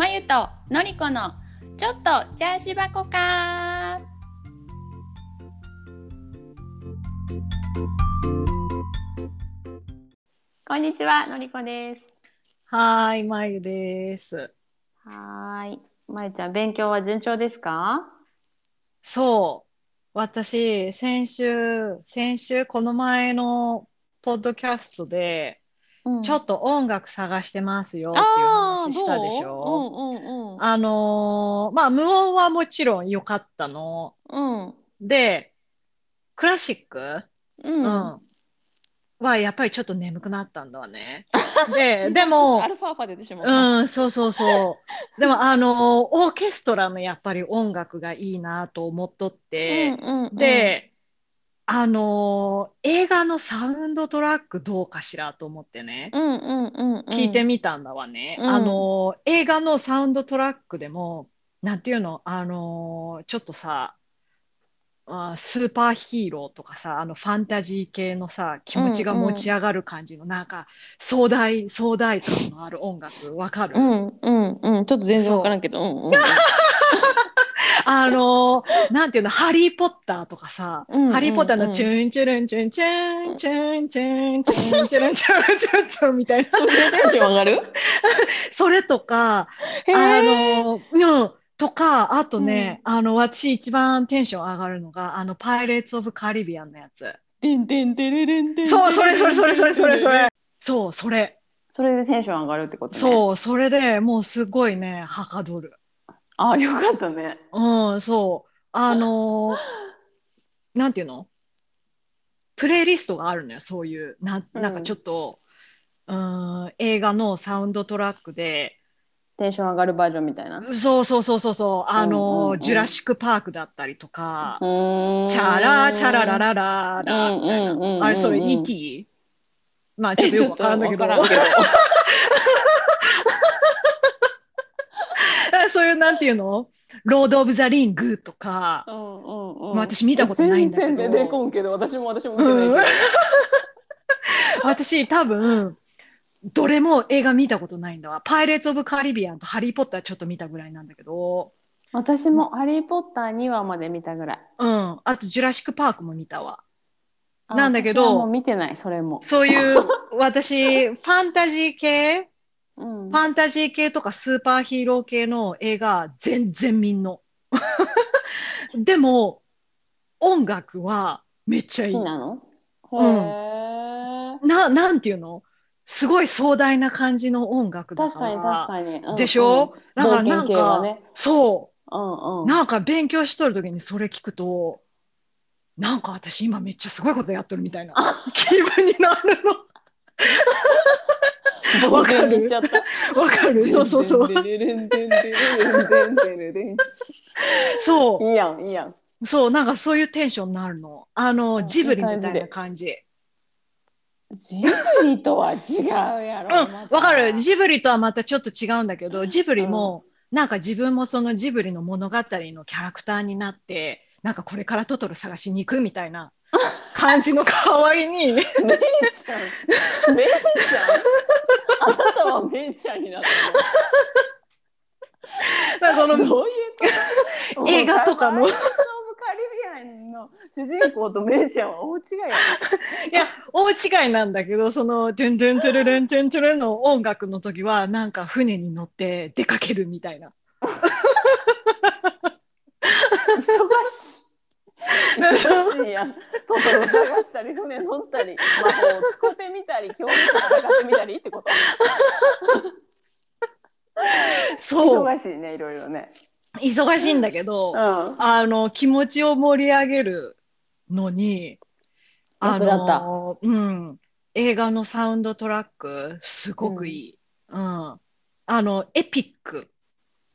まゆとのりこのちょっとチャージ箱か。こんにちはのりこです。はーい、まゆです。はーい。まゆちゃん勉強は順調ですか？そう、私、先週、先週、この前のポッドキャストで、うんちょっと音楽探してますよっていうあー話したでしどょ？ううんう？んうんあのーまあ、無音はもちろん良かったの。うん。で、クラシック、ううん。ん、はやっぱりちょっと眠くなったんだわね。で、でもア、ルファーファで出てしまった。うん、そうそうそう。でも、あの、オーケストラのやっぱり音楽がいいなと思っとって、うんうんうん。で、あの、映画のサウンドトラックどうかしらと思ってね、うんうんうんうん。聞いてみたんだわね。うん。あの、映画のサウンドトラックでも、なんていうの、あの、ちょっとさ、あスーパーヒーローとかさ、あのファンタジー系のさ、気持ちが持ち上がる感じの、なんか壮大、壮大感のある音楽、わかる？うんうんうん。ちょっと全然わからんけど。うんうん あのーなんていうの、ハリー・ポッターとかさ、うんうんうんハリー・ポッターのチュンチュルンチュンチュンチュンチュンチュンチュルンチュンチュンチュンみたいな、それでテンション上がるそれとか、へあーのーうん、とか、あとね、あの、私一番テンション上がるのが、あの、パイレーツ・オブ・カリビアンのやつ。てんてんてれれんてんそう、それそれそれそれそれそれ。そう、それ。それでテンション上がるってことねそう、それでもうすごいね、はかどる。あよかったね。うん、そう。あのー なんていうの？プレイリストがあるのよ、そういう。な、なんかちょっと、うん、映画のサウンドトラックで、テンション上がるバージョンみたいな。そうそうそうそうそう、あのーうんうんうんジュラシック・パークだったりとか、チャラチャラララララみたいうんうんうんうんな。あれ、それ E.T. まあ、ちょっとよくわからんだけど。えちょっとわからんけそういう、なんていうの？ロード・オブ・ザ・リングとか、どうんうんうん。まあ私見たことないんだけど。全然出てこんけど私も私も見てないうん。私多分どれも映画見たことないんだわ。パイレーツ・オブ・カリビアンとハリー・ポッターちょっと見たぐらいなんだけど、私も「ハリー・ポッター」2話まで見たぐらい。うん。あとジュラシック・パークも見たわ。あなんだけどもう見てないそれも。そういう、私、ファンタジー系、うん。ファンタジー系とかスーパーヒーロー系の映画全然見んの。でも、音楽はめっちゃいい。好き。なの？うん。な、なんていうの？すごい壮大な感じの音楽だか。確からに確かに、うん。うんでしょ？だからなんか、ね。そう。うんうん。なんか勉強しとるときにそれ聞くと、なんか私今めっちゃすごいことやっとるみたいな。気分になる わかる。わかる。そうそうそう。そう。いいやん、いいやん。そう、なんかそういうテンションになるの。あの、ジブリみたいな感じ。ジブリとは違うやろ。うん、わかる。ジブリとはまたちょっと違うんだけど、ジブリも、なんか自分もそのジブリの物語のキャラクターになって、なんかこれからトトロ探しに行くみたいな。感じの代わりに、メイちゃんメイちゃんあなたはメイちゃんになったなんかそののどういうこと？映画とかカリビアンの主人公とメイちゃんは大違いや いや、大違いなんだけど、その、トゥントゥントゥルルントゥントゥルンの音楽の時は、なんか船に乗って出かけるみたいな。忙しい忙しいやん。トトロ探したり船乗ったり魔法を使ってみたり恐竜と戦ってみたりってこと？そう、忙しいねいろいろね。忙しいんだけど、うん。あの、気持ちを盛り上げるのに、あの、うん、映画のサウンドトラック、すごくいい。うん。あの、エピック、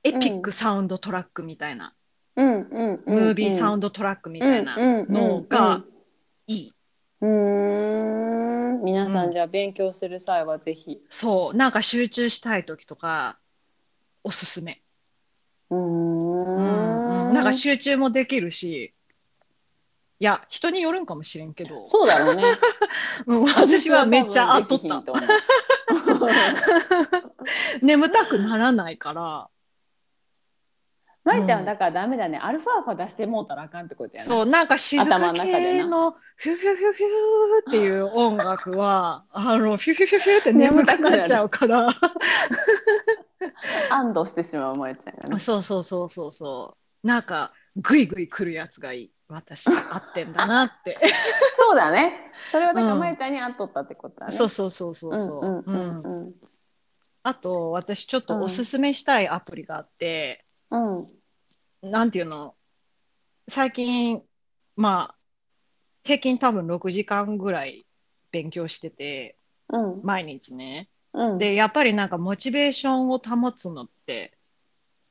エピックサウンドトラックみたいな、うんうんムービーサウンドドトラックみたいなのがいい。うーん皆さうん。ん。じゃあ勉強する際はぜひ。そう、なんか集中したい時とか、おすすめ。うん。なんか集中もできるし、いや、人によるんかもしれんけど、そうだろうね。うん私はめっちゃあっとった。眠たくならないから、まいちゃうんんだからダメだね。アルファーファ出してもうたらあかんってことやな。そう、なんか静か系のフュフュフュフュっていう音楽は、あの、フュフュフュフュって眠くなっちゃうから。安堵してしまうまいちゃんがね。そうそうそうそうそう。なんか、ぐいぐい来るやつがいい。私、合ってんだなって。そうだね。それはだからうんまいちゃんに会っとったってことだね。そうそうそうそうそう。うんうんうんうんあと、私ちょっとおすすめしたいアプリがあって、うん。うん。なんていうの、最近、まあ、平均多分6時間ぐらい勉強してて、うん。毎日ね。うん。で、やっぱりなんかモチベーションを保つのって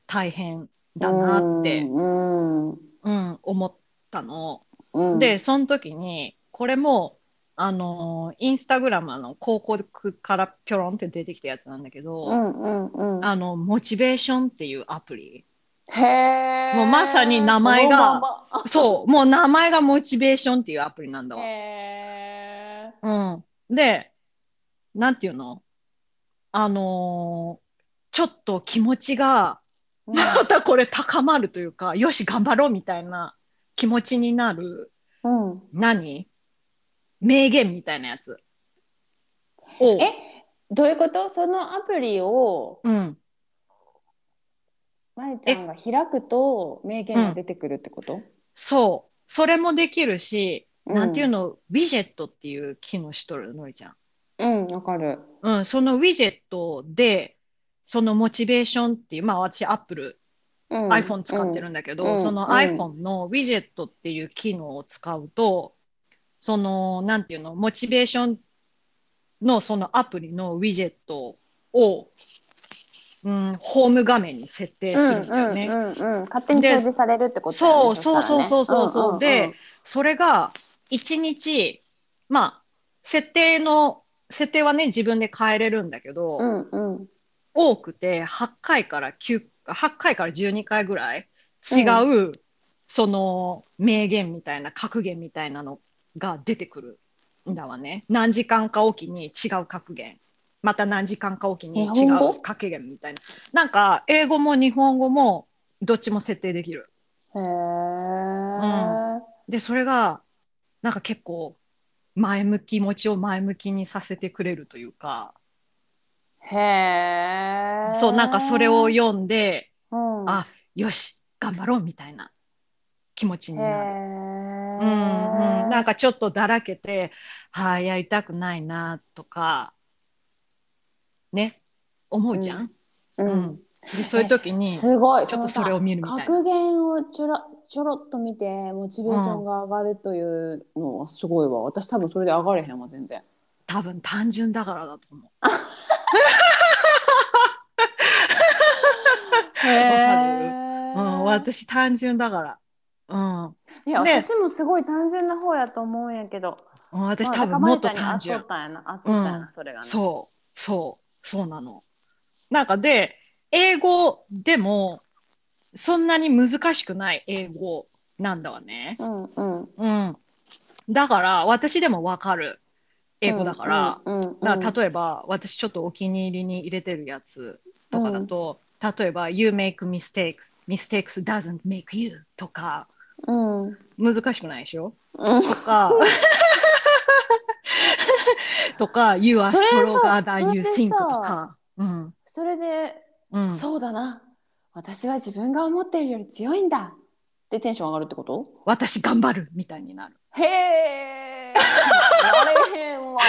大変だなって、うん。うん。うん、思ったの。うん、で、その時に、これも、あのインスタグラムの広告からピョロンって出てきたやつなんだけど、うんうんうん。あの、モチベーションっていうアプリ。へえ。もうまさに名前がままそう、もう名前がモチベーションっていうアプリなんだわ。へえ。うん。で、なんていうの？あのーちょっと気持ちが、うんまたこれ高まるというか、よし、頑張ろうみたいな気持ちになる、うん。何？名言みたいなやつ。を、え、どういうこと？そのアプリをうん。まゆちゃんが開くと名言が出てくるってこと、そう。それもできるし、うんなんていうの、ウィジェットっていう機能しとるのりちゃん。うん、わかる。うん、そのウィジェットで、そのモチベーションっていう、まあ私、アップル、うん、iPhone 使ってるんだけど、うんそのうん iPhone のウィジェットっていう機能を使うと、その、なんていうの、モチベーションのそのアプリのウィジェットを、うん、ホーム画面に設定するんだよね。うんうんうん。うん、勝手に表示されるってことね。そうそうそうそうそうそう。でんんそれが1日、まあ、設定の、設定はね、自分で変えれるんだけど、うんうん。多くて8回から9、8回から12回ぐらい違う、その名言みたいな格言みたいなのが出てくるんだわね。何時間かおきに違う格言。また何時間かおきに違う格言みたいな。なんか英語も日本語もどっちも設定できる。へえ、で、それがなんか結構前向き、気持ちを前向きにさせてくれるというか、へえ。そう、なんかそれを読んで、うん、あ、よし、頑張ろうみたいな気持ちに。なる。うんうん、なんかちょっとだらけて、はい、やりたくないなとか、ね、思うじゃん？ううんん。で、そういう時に、すごい。ちょっとそれを見るみたいな格言をちょろちょろっと見てモチベーションが上がるというのはすごいわ。私多分それで上がれへんわ全然。多分単純だからだと思う。へ うん、私単純だから。うん。いや、ね私もすごい単純な方やと思うんやけど。私まあ多分もっと単純そう、そう、そうなの。なんかで、英語でも、そんなに難しくない英語なんだわね。うんうん。うん。だから、私でもわかる英語だから、例えば、私ちょっとお気に入りに入れてるやつとかだと、例えば、You make mistakes, mistakes doesn't make you とか、うん難しくないでしょ？うんとか、とか、You are stronger than you think さとか、うん。それで、うん、そうだな。私は自分が思っているより強いんだ。ってテンション上がるってこと？私頑張るみたいになる。へえ。なれへんわ。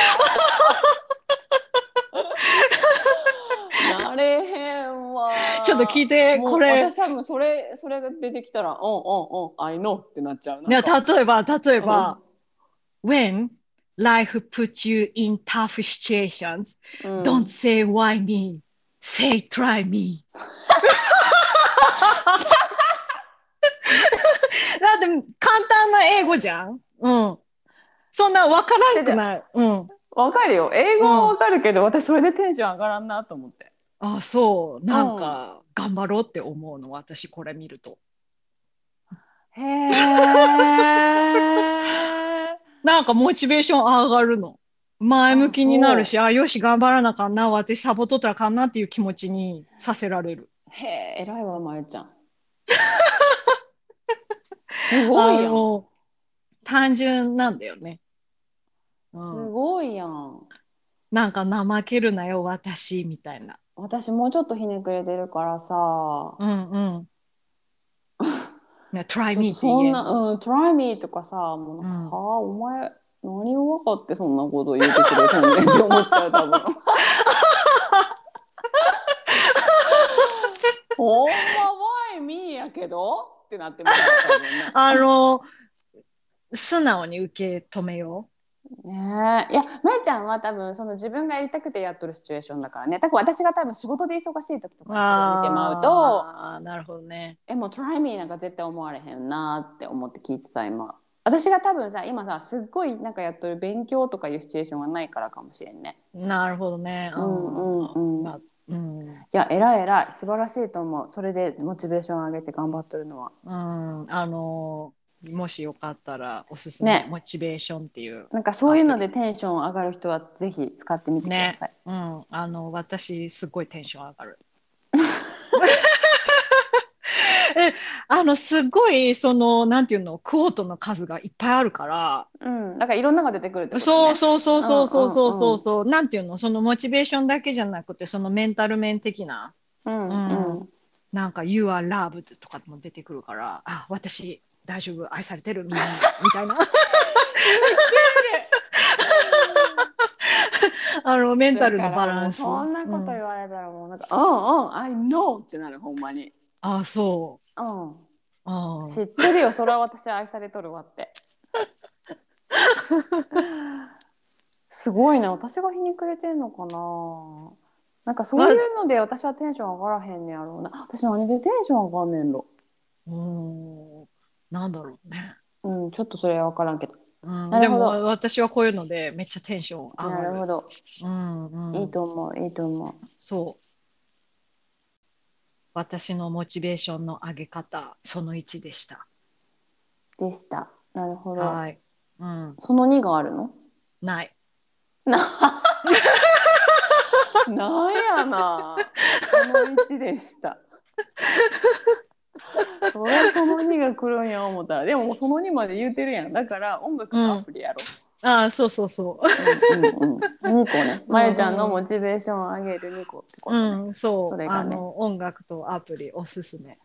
なれへんわ。ちょっと聞いて、これ。私多分それそれが出てきたら、うんうんうん、I know ってなっちゃうな。ね、例えば、例えうんば、When life puts you in tough situations, うん don't say why me, say try me. だって簡単な英語じゃん。うん。そんなわからんくない。うん。わかるよ。英語はわかるけど、私それでテンション上がらんなと思って。あ、そう。なんか、頑張ろうって思うの、私これ見ると。へえ。なんかモチベーション上がるの。前向きになるし、あよし、頑張らなあかんな、私サボっとったらあかんなっていう気持ちにさせられる。へえ、偉いわ、まゆちゃん。すごいやん。あの単純なんだよね。うすん、ごいやん。なんか怠けるなよ私みたいな。私もうちょっとひねくれてるからさ。うんうん。ね、try me っそんな。うん、try me とかさ、もうなんうんか、はあ、お前、何を分かってそんなこと言ってくれたんねんって思っちゃう、多分。ほんま、why me やけど？ってなってますね。あの素直に受け止めよねえいや、まえちゃんは多分その自分がやりたくてやっとるシチュエーションだからね。多分私が多分仕事で忙しい時とう。か見てまうと、ああ、なるほどね。え、もう try me なんか絶対思われへんなって思って聞いてた今。私が多分さ、今さ、すっごいなんかやっとる勉強とかいうシチュエーションがないからかもしれんね。なるほどね。うんうんうんまあうん、いや、偉い偉い。素晴らしいと思う。それでモチベーション上げて頑張っとるのは。うん、あのもしよかったらおすすめ、ねモチベーションっていう、なんかそういうのでテンション上がる人はぜひ使ってみてください。うん、あの私すごいテンション上がる。えあのすごいそのなんていうのクォートの数がいっぱいあるからうん。だからいろんなのが出てくるってことそうね。そうそうそうそうそうそうそうなんていうのそのモチベーションだけじゃなくてそのメンタル面的なうんううん。なんか「You are loved」とかも出てくるからあ私大丈夫？愛されてる？みたいな あのメンタルのバランス。そんなことうん言われたらもうなんか、うんうん、I know ってなる、ほんまに。あそうん。う。あ知ってるよ、それは私愛されとるわって。すごいな、私がひにくれてんのかな。なんかそういうので私はテンション上がらへんねやろうな。私何でテンション上がんねんろ。うんなんだろうね。うん、ちょっとそれは分からんけど。うん、なるほどでも私はこういうのでめっちゃテンション上がる。なるほど、うんうん、いいと思う、いいと思う。そう。私のモチベーションの上げ方その1でした。でした。なるほど。はい。うん。その2があるの？ない。な なんやな。その1でした。それその2が来るんや思ったら。でももうその2まで言うてるやん。だから音楽のアプリやろ、ああ、そうそうそう。んうんうん、2個ね。まゆちゃんのモチベーションを上げる2個ってこう。とね、うん、そう。それがね。あの音楽とアプリおすすめ。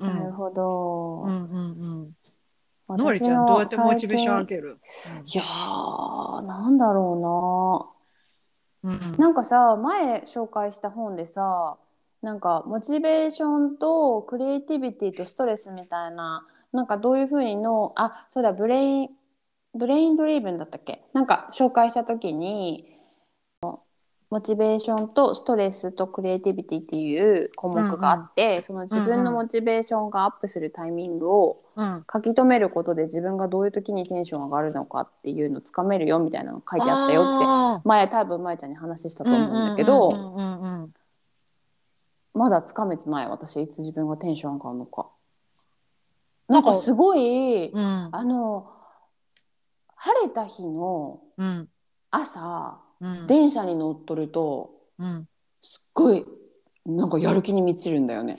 うん、なるほど、うんうんうん。私のりちゃんどうやってモチベーション上げる？いやーなんだろうな。うん。うん。なんかさ前紹介した本でさなんかモチベーションとクリエイティビティとストレスみたいななんかどういうふうにのあそうだ Brain Brain Driven だったっけ？なんか紹介した時にモチベーションとストレスとクリエイティビティっていう項目があって、その自分のモチベーションがアップするタイミングをうん。書き留めることで自分がどういう時にテンション上がるのかっていうのをつかめるよみたいなのが書いてあったよってあ前多分まえちゃんに話したーと思うんだけど、うんうんうんうんまだつかめてない私いつ自分がテンション上がるのか。なんかすごい、うんあの晴れた日のうん朝うん電車に乗っとるとうん。すっごいなんかやる気に満ちるんだよね。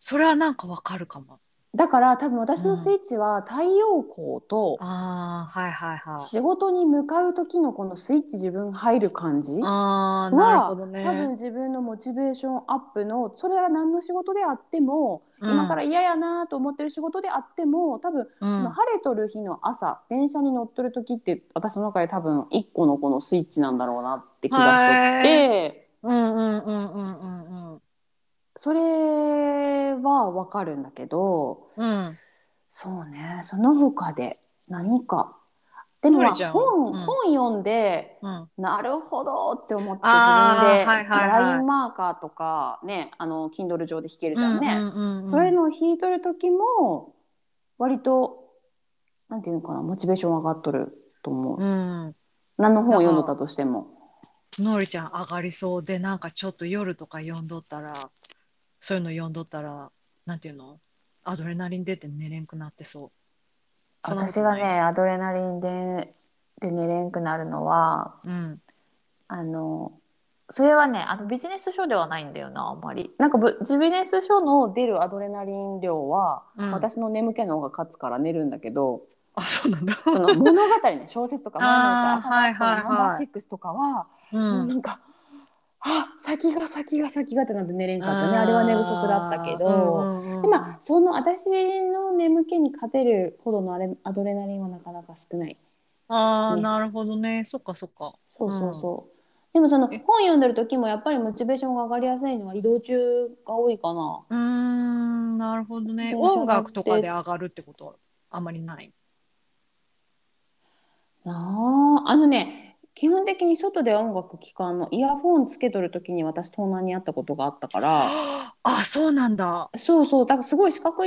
それはなんかわかるかも。だから多分私のスイッチは太陽光とああ、はいはいはい。仕事に向かう時のこのスイッチ自分入る感じああ、なるはほどね。多分自分のモチベーションアップのそれは何の仕事であっても、うん。今から嫌やなと思ってる仕事であっても多分、うそのん、晴れとる日の朝電車に乗っとる時って私の中で多分一個のこのスイッチなんだろうなって気がしとって。うんうんうんうんうんうんそれはわかるんだけどうん。そうね。その他で何か。でも本,、うん。本読んでうん。なるほどって思って自分ではいはいはい。ラインマーカーとかねあの Kindle 上で弾けるじゃんね、うんうんうんそれの弾いとる時も割となんていうのかなモチベーション上がっとると思う、うん。何の本を読んどったとしても。のりちゃん上がりそうでなんかちょっと夜とか読んどったらそういうの読んどったらなんていうの？アドレナリン出て寝れんくなってそう。私がねアドレナリンでで寝れんくなるのはうんあのそれはねあのビジネス書ではないんだよなあんまりなんかぶビジネス書の出るアドレナリン量は、うん私の眠気の方が勝つから寝るんだけどあ、そうなんだ。その物語ね小説とかあー前の朝のはいはいはいナンバーシックスとかは、う。もうんなんかあ先が先が先がってなって寝れんかったね。あれは寝不足だったけど、でまあその私の眠気に勝てるほどのあれアドレナリンはなかなか少ない。ああ、ね。なるほどね。そっかそっか。そうそうそう、でもそのえ。本読んでる時もやっぱりモチベーションが上がりやすいのは移動中が多いかな。うーん、なるほどね。電車乗って。音楽とかで上がるってことはあんまりない？なあ。あのね基本的に外で音楽聴かんのイヤホンつけとる時に私盗難にあったことがあったから。あ、そうなんだ。そうそう。だからすごい視覚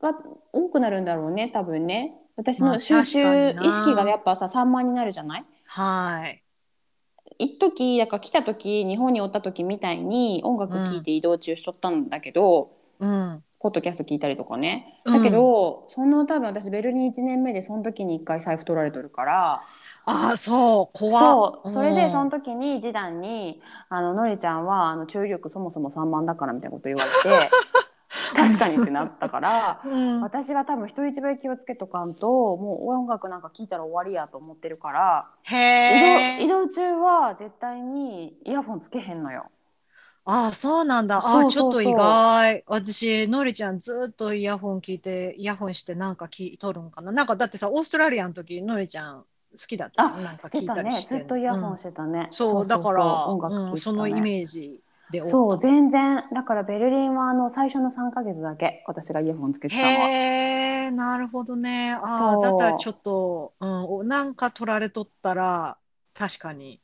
が多くなるんだろうね多分ね。私まあの集中意識がやっぱさ散漫になるじゃない？はい。一時だから来た時日本におった時みたいに音楽聴いて移動中しとったんだけど、うん。ポッドキャスト聞いたりとかね。うん。だけど、その多分私ベルリン1年目でその時に1回財布取られとるからあ、そう、怖っそうそれでそのうん時に示談に「あののりちゃんはあの注意力そもそも3万だから」みたいなこと言われて 確かにってなったから。うん私が多分人一倍気をつけとかんともう音楽なんか聞いたら終わりやと思ってるからへえ。移動移動中は絶対にイヤホンつけへんのよ。あ、そうなんだ。あ、ちょっと意外。私、のりちゃんずっとイヤホン聞いて、イヤホンしてなんか聞いとるんかな。なんかだってさ、オーストラリアの時、のりちゃん好きだったじゃん。なんか聞いしてたねたりして。ずっとイヤホうんンしてたね。そう、だから、音楽ねうんそのイメージでそう全然だからベルリンはあの最初の3ヶ月だけ私がイヤホンつけてたのは。へえ、なるほどね。ああ、だったらちょっと、うん、おなんか取られとったら、確かに。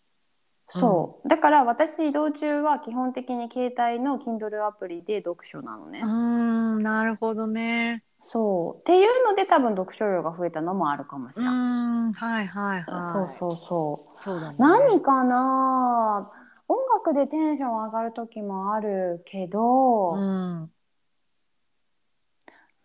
そうだから私移動中は基本的に携帯の Kindle アプリで読書なのねう。ーん、なるほどね。そうっていうので多分読書量が増えたのもあるかもしれない。ん、はいはいはい。そうそうそう。そうだね。何かな？音楽でテンション上がる時もあるけど、うん。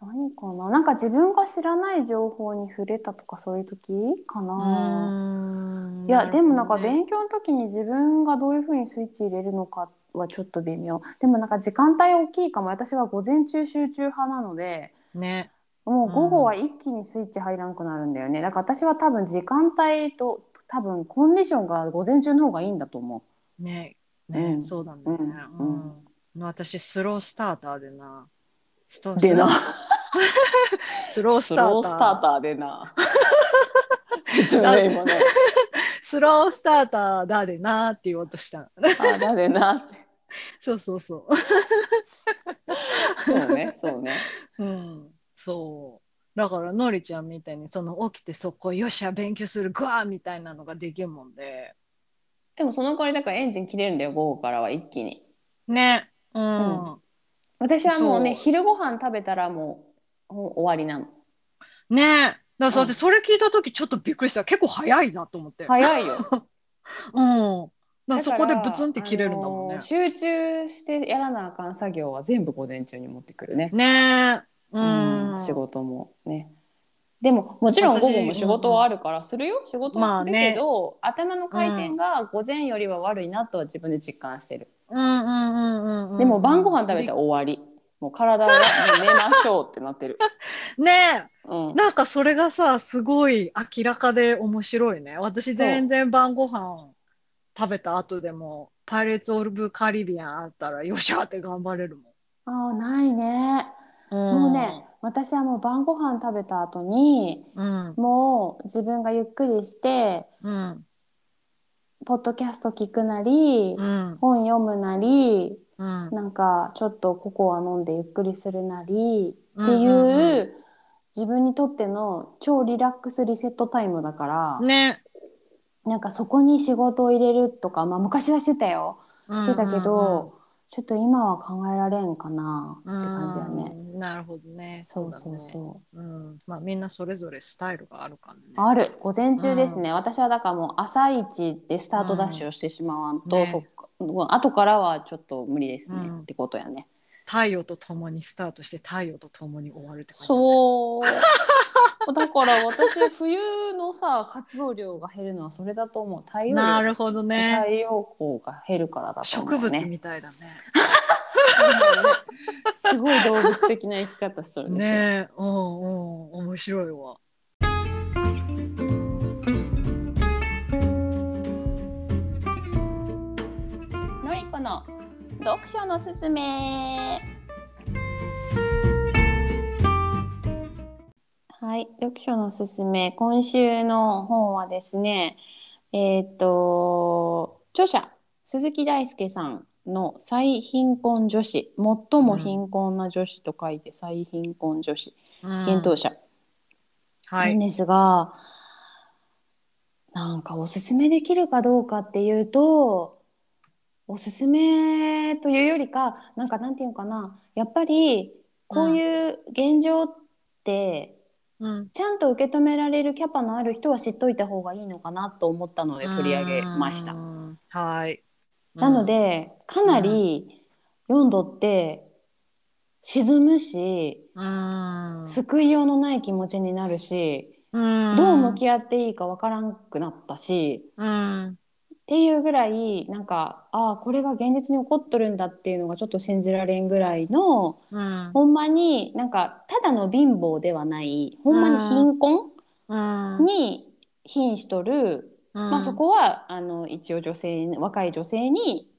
何かな？なんか自分が知らない情報に触れたとかそういう時かうな、いやでもなんか勉強の時に自分がどういうふうにスイッチ入れるのかはちょっと微妙でもなんか時間帯大きいかも私は午前中集中派なのでね。もう午後は一気にスイッチ入らんくなるんだよね。だから私は多分時間帯と多分コンディションが午前中の方がいいんだと思ね。うね、ん。そうだね。うん。うん。私、スロースターターでな。ストうでな。スローススターター。ロースターターでな。ねスロースターターだでなって言おうとした。あだでなって。そうそうそう。そうねそうねうん、そう。だから、のりちゃんみたいに、その起きてそこ、よっしゃ、勉強する、グワーみたいなのができるもんで。でもその代わりだからエンジン切れるんだよ午後からは一気にね。うん。ん私はもうね昼ご飯食べたらもう終わりなのね。だからそれ聞いたときちょっとびっくりした。結構早いなと思って。早いよ うん。だからそこでブツンって切れるんだもんね。あのー。集中してやらなあかん作業は全部午前中に持ってくるね。ねううん。ん。仕事もね。でももちろん私午後も仕事はあるからするよ。仕事はするまあね。けど、頭の回転が午前よりは悪いなとは自分で実感してる、うんうんうんうんうん。でも晩ご飯食べたら終わり。もう体がもう寝ましょうってなってる、ねうん、なんかそれがさ、すごい明らかで面白いね。私全然晩ご飯食べた後でも、パイレーツ・オブ・カリビアンあったら、よっしゃーって頑張れるああないねもん。もうね、私はもう晩ご飯食べた後にうん。もう自分がゆっくりしてうん。ポッドキャスト聞くなり、うん。本読むなりうん。なんかちょっとココア飲んでゆっくりするなりうんっていう,、うんう自分にとっての超リラックスリセットタイムだから、ね。なんかそこに仕事を入れるとか、まあ、昔はしてたよしてたけど、ちょっと今は考えられんかなってうんうんうん、感じやね。うんなるほどね。そうそうだねそう。うん。まあみんなそれぞれスタイルがあるからね。ある午前中ですね、私はだからもう朝一でスタートダッシュをしてしまわんと、ねそっか後からはちょっと無理ですね、うんってことやね。太陽と共にスタートして太陽と共に終わるって感じだね。そう だから私冬のさ活動量が減るのはそれだと思う太陽陽なるほどね。太陽光が減るからだと思植物うねみたいだね。すごい動物的な生き方しとるんですよ、ねえ、うんうん、面白いわ。のりこの読書のすすめ。はい読書のすすめ。今週の本はですねえっ、と著者鈴木大輔さんの最貧困女子。最も貧困な女子と書いて最貧困女子。うん。幻冬者。はい。なんですが、なんかおすすめできるかどうかっていうとおすすめというよりかなんかなんていうのかな。やっぱりこういう現状って、うん。ちゃんと受け止められるキャパのある人は知っといた方がいいのかなと思ったので取り上げました。う。ん。はい。なのでかなり読んどって沈むしうん、救いようのない気持ちになるしうん、どう向き合っていいかわからんくなったしうん、っていうぐらいなんかああこれが現実に起こっとるんだっていうのがちょっと信じられんぐらいのうん、ほんまになんかただの貧乏ではないほんまに貧困うん、に瀕しとる、まあ、そこはあの一応女性若い女性に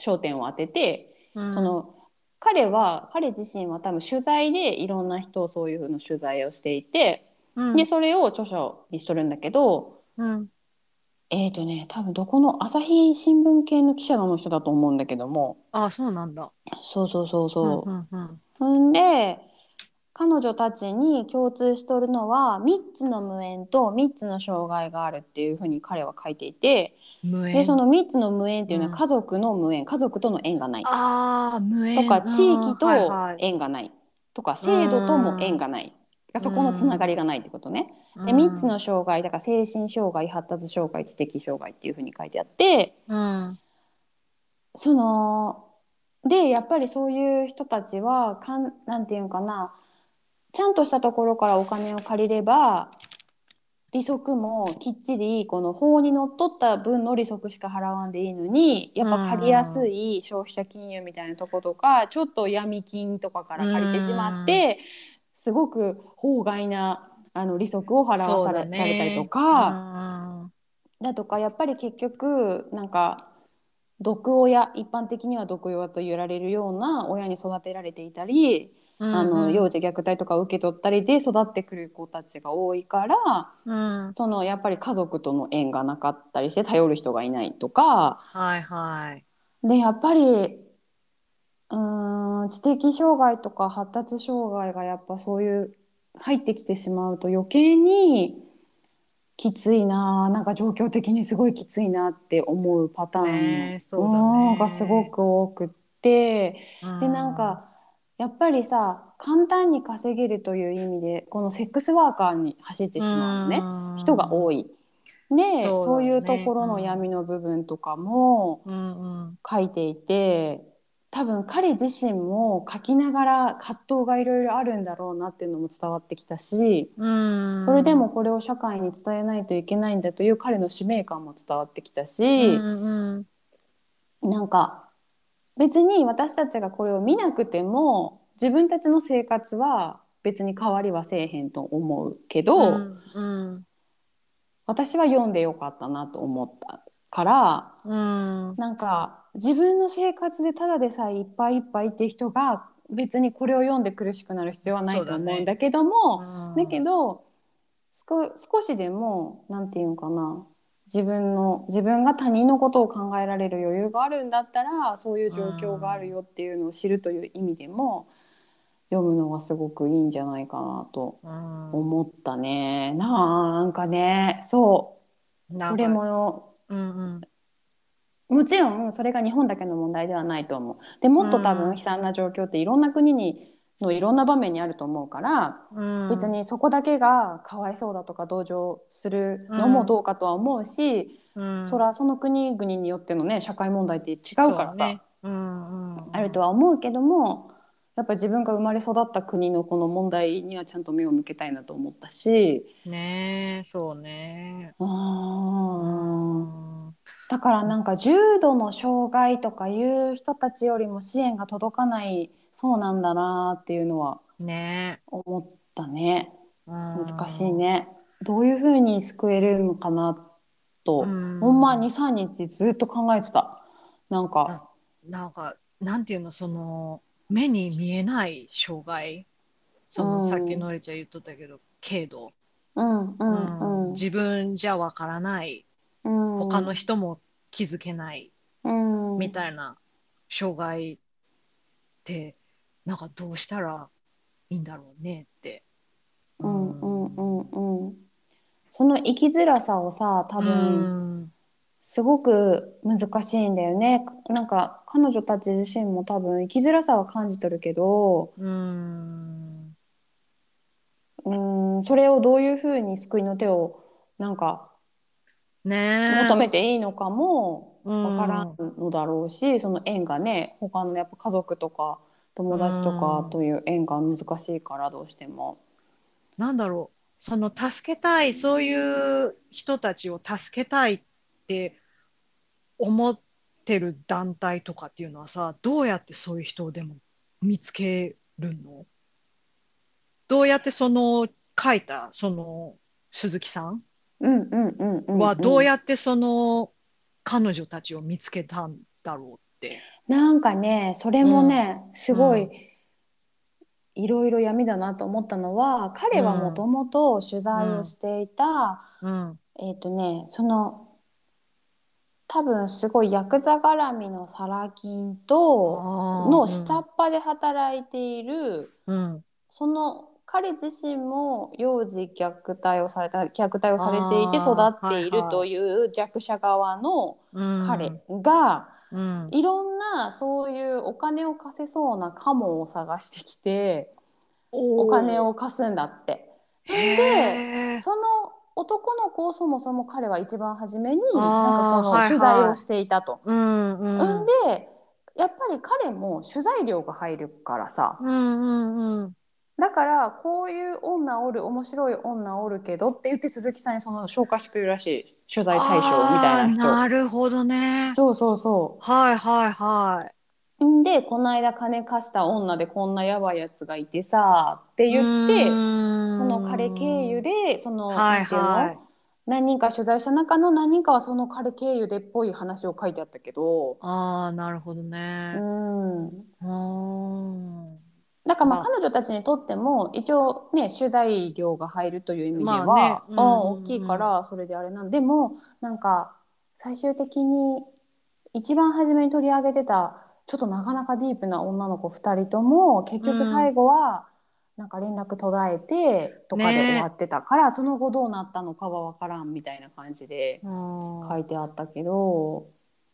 焦点を当てて、うん、その彼は彼自身は多分取材でいろんな人をそういうふうな取材をしていて、うん、でそれを著書にしとるんだけどうん、えーとね多分どこの朝日新聞系の記者の人だと思うんだけども。あ、そうなんだ。そうそうそうそう。うん、うん、ほん。で彼女たちに共通しとるのは3つの無縁と3つの障害があるっていうふうに彼は書いていて。無縁。でその3つの無縁っていうのうん。は家族の無縁、家族との縁がない。ああ、無縁。とか地域とはいはい。縁がない。とか制度とも縁がない。そこのつながりがないってことね。で3つの障害だから精神障害発達障害知的障害っていうふうに書いてあってうん、そのでやっぱりそういう人たちはかんなんていうんかなちゃんとしたところからお金を借りれば利息もきっちりこの法にのっとった分の利息しか払わんでいいのにやっぱ借りやすい消費者金融みたいなとことかちょっと闇金とかから借りてしまってすごく法外なあの利息を払わされ,、ねられたりとか。だとかやっぱり結局なんか毒親一般的には毒親と言われるような親に育てられていたり、うん、あの幼児虐待とか受け取ったりで育ってくる子たちが多いからうん、そのやっぱり家族との縁がなかったりして頼る人がいないとかはいはい。でやっぱりうーん知的障害とか発達障害がやっぱそういう入ってきてしまうと余計にきついななんか状況的にすごいきついなって思うパターンがすごく多くってでなんかやっぱりさ簡単に稼げるという意味でこのセックスワーカーに走ってしまうね。人が多い。い。でそうだね。そういうところの闇の部分とかも、うんうん。書いていて多分彼自身も書きながら葛藤がいろいろあるんだろうなっていうのも伝わってきたしうん、それでもこれを社会に伝えないといけないんだという彼の使命感も伝わってきたうし、んうん。なんか別に私たちがこれを見なくても自分たちの生活は別に変わりはせえへんと思うけど、うん。私は読んでよかったなと思ったからうん。なんか自分の生活でただでさえいっぱいいっぱいって人が別にこれを読んで苦しくなる必要はないと思うんだけどもだ,、けど少少しでもなんていうんかな。自分の自分が他人のことを考えられる余裕があるんだったらそういう状況があるよっていうのを知るという意味でも読むのがすごくいいんじゃないかなとうん。思ったね。なんかねそう。それもうんもちろんそれが日本だけの問題ではないと思う。でもっと多うん。分悲惨な状況っていろんな国にのいろんな場面にあると思うから、うん。別にそこだけがかわいそうだとか同情するのもどうかとは思うし、うん。そらその国々によってのね社会問題って違うからさ、ね。うんうんあるとは思うけどもやっぱ自分が生まれ育った国のこの問題にはちゃんと目を向けたいなと思ったし。ねえ、そうね。あうーん。だからなんか重度の障害とかいう人たちよりも支援が届かないそうなんだなっていうのはね思ったねえ。難難しい。ねどういうふうに救えるのかなとうんほんま23日ずっと考えてたなんかなんか、なんていうの、その、目に見えない障害。その、うんさっきのりちゃん言っとったけど、軽度。うんううんんうん自分じゃわからない。うん他の人も気づけない。うんみたいな障害って、なんかどうしたらいいんだろうねって。うんうんうんうんその生きづらさをさ多分、うんすごく難しいんだよねなんか彼女たち自身も多分生きづらさは感じとるけどうん。うんそれをどういうふうに救いの手をなんかね。え。求めていいのかもうんわからんのだろうし、その縁がね他のやっぱ家族とか友達とかという縁が難しいからどうしても。なんだろう、その助けたい、そういう人たちを助けたいって思ってる団体とかっていうのはさ、どうやってそういう人をでも見つけるの？どうやってその書いた、その鈴木さんうんうんうんうん、はどうっやってその彼女たちを見つけたんだろうって。なんかねそれもね、すごい、うんいろいろ闇だなと思ったのは彼はもともと取材をしていた、うん。えっ、とねその多分すごいヤクザ絡みのサラ金との下っ端で働いている、うん。その彼自身も幼児虐待をされた虐待をされていて育っているはいはいという弱者側のうん。彼が、うん。いろんなそういうお金を貸せそうなカモを探してきてお金を貸すんだって。へーその男の子をそもそも彼は一番初めになんかこのはいはい取材をしていたと。うんうんんでやっぱり彼も取材料が入るからさうんうんうんだからこういう女おる面白い女おるけどって言って鈴木さんにその紹介してくれるらしい取材対象みたいあーななるほどね人。そうそうそはいはいはい。う。んでこの間金貸した女でこんなやばいやつがいてさって言ってそその彼経由でその、はいはい何人か取材した中の何人かはその彼経由でっぽい話を書いてあったけど、ああなるほどうね。ん、うんだからまあまあ。彼女たちにとっても一応ね取材料が入るという意味では、まあね。うん。うん大きいからそれであれなんでもなんか最終的に一番初めに取り上げてたちょっとなかなかディープな女の子2人とも結局最後はなんか連絡途絶えてとかでね終わってたから、その後どうなったのかは分からんみたいな感じでうん。書いてあったけど。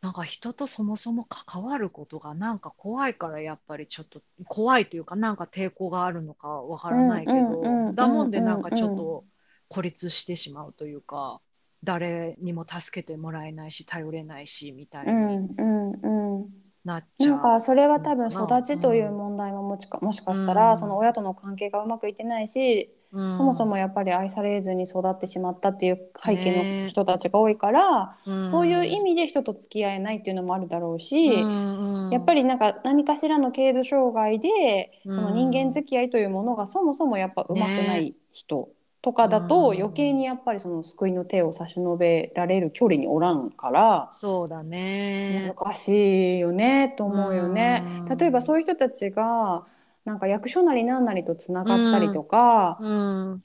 なんか人とそもそも関わることがなんか怖いからやっぱりちょっと怖いというかなんか抵抗があるのかわからないけどだもんでなんかちょっと孤立してしまうというか誰にも助けてもらえないし頼れないしみたいうになっちゃう。なんかそれは多分育ちという問題ももちかもしかしたら、うん。その親との関係がうまくいってないし、うん。そもそもやっぱり愛されずに育ってしまったっていう背景ねの人たちが多いから、うんそういう意味で人と付き合えないっていうのもあるだろうし、うんうんやっぱりなんか何かしらの軽度障害で、うん。その人間付き合いというものがそもそもやっぱうまくない人とかだと、うん余計にやっぱりその救いの手を差し伸べられる距離におらんから。そうだね。難しいよねと思うよねうん。例えばそういう人たちがなんか役所なりなんなりとつながったりとかうん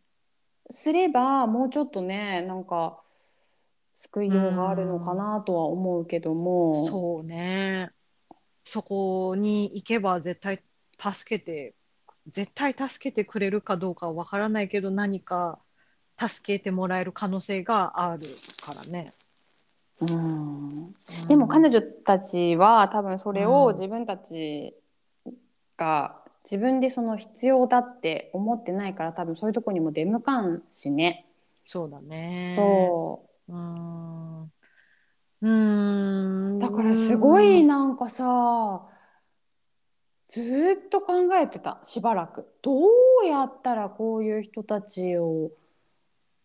すれば、もうちょっとねなんか救いようがあるのかなとは思うけども。そうね。そこに行けば絶対助けて、絶対助けてくれるかどうかはわからないけど、何か助けてもらえる可能性があるからね。うんでも彼女たちは多分それうんを自分たちが自分でその必要だって思ってないから多分そういうとこにも出向かんしね。そうだね。そうう。ん。うーん。だからすごいなんかさずーっと考えてたしばらく。どうやったらこういう人たちを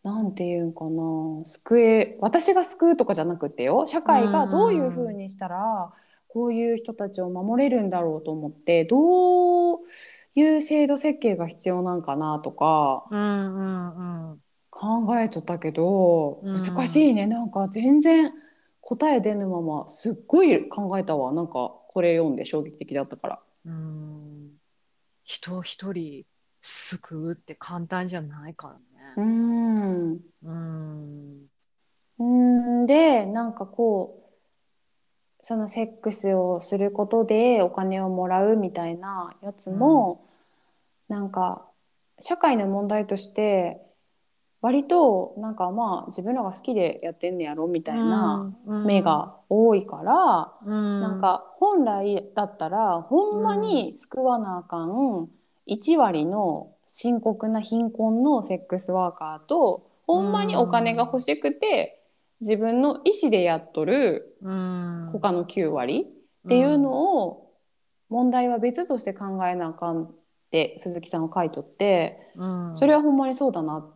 なんていうんかな救え私が救うとかじゃなくてよ社会がどういうふうにしたらこういう人たちを守れるんだろうと思ってどういう制度設計が必要なんかなとかうんうんうん。考えとったけどうん。難しいね。なんか全然答え出ぬまますっごい考えたわ。なんかこれ読んで衝撃的だったから。うん。人一人救うって簡単じゃないからうね。んうん。うん。でなんかこうそのセックスをすることでお金をもらうみたいなやつも、なんか社会の問題として割となんかまあ自分らが好きでやってんねやろみたいな目が多いから、ななんか本来だったらほんまに救わなあかん1割の深刻な貧困のセックスワーカーとほんまにお金が欲しくて自分の意思でやっとるうん。他の9割っていうのを問題は別として考えなあかんって鈴木さんは書いとってうん。それはほんまにそうだなって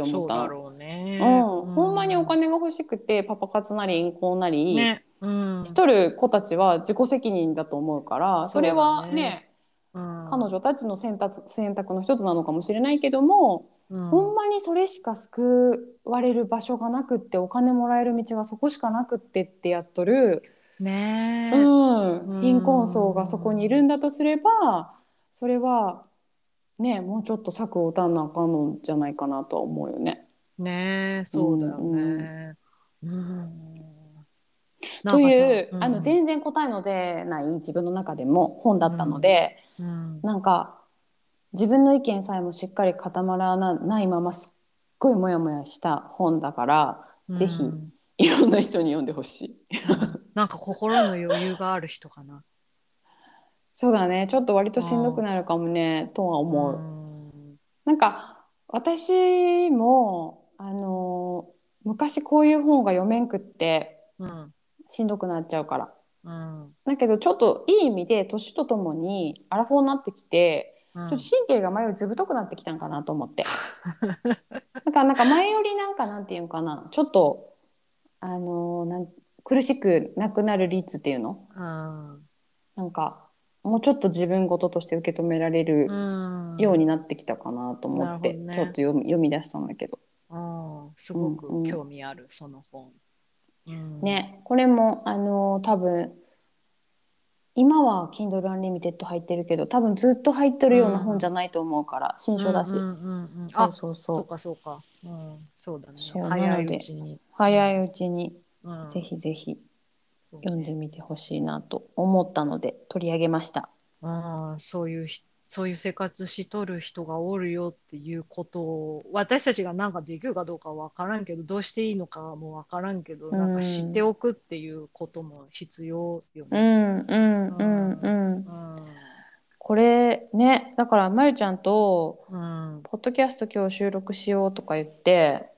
思った。の。そうだろうね。うん、ほんまにお金が欲しくてパパ活なり淫行なり、ね。うん。しとる子たちは自己責任だと思うからそれはねねうん。彼女たちの選択選択の一つなのかもしれないけども、うん。ほんまにそれしか救われる場所がなくってお金もらえる道はそこしかなくってってやっとる、ね。えうん。うん。貧困層がそこにいるんだとすればそれはねもうちょっと策を打たなあかんのじゃないかなとは思うよね。ねえそうだよね。うんという、なんあの全然答えの出ない自分の中でも本だったので。うんなんか自分の意見さえもしっかり固まらないまますっごいモヤモヤした本だからぜひうんいろんな人に読んでほしい。なんか心の余裕がある人かな。そうだね。ちょっと割としんどくなるかもね。とは思う。ん。なんか私もあの昔こういう本が読めんくってうん。しんどくなっちゃうから。うん。だけどちょっといい意味で年とともにアラフォーになってきてうん。ちょっと神経が前よりずぶとくなってきたんかなと思って。なんかなんか前よりなんかなんていうのかな。ちょっとあのーなん苦しくなくなる率っていうの？うん。なんかもうちょっと自分事として受け止められるうん。ようになってきたかなと思って、ね。ちょっと読み読み出したんだけど、うん。すごうんうん。く興味ある、その本。うん。ねこれもあのー多分今は Kindle Unlimited 入ってるけど多分ずっと入ってるような本じゃないと思うから、新書だし、うんうんうんうん。そうあそうそう。そうかそうか。うん、そうだね。早いうちに。早いうちに。うん。ぜひぜひ読んでみてほしいなと思ったので取り上げました。うん、そういうひそういう生活しとる人がおるよっていうことを私たちがなんかできるかどうかわからんけどどうしていいのかもわからんけど、なんか知っておくっていうことも必要ようね。んうんうんうん。うんこれねだからまゆちゃんとうんポッドキャスト今日収録しようとか言って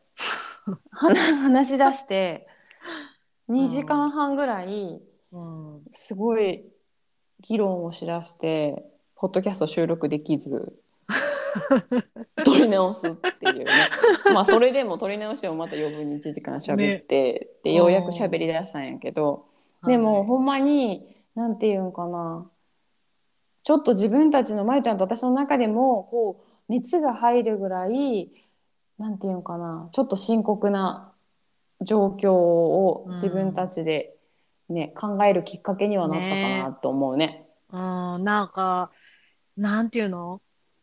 話 話し出して2時間半ぐらいうん。すごい議論をしだしてポッドキャスト収録できず 撮り直すっていうね。まあそれでも撮り直してもまた余分に1時間喋って、でようやく喋り出したんやけど、でも、ほんまになんていうんかな。ちょっと自分たちのまゆちゃんと私の中でもこう熱が入るぐらいなんていうんかな。ちょっと深刻な状況を自分たちで、ね考えるきっかけにはなったかなと思うね。うん、なんか、なんていうの？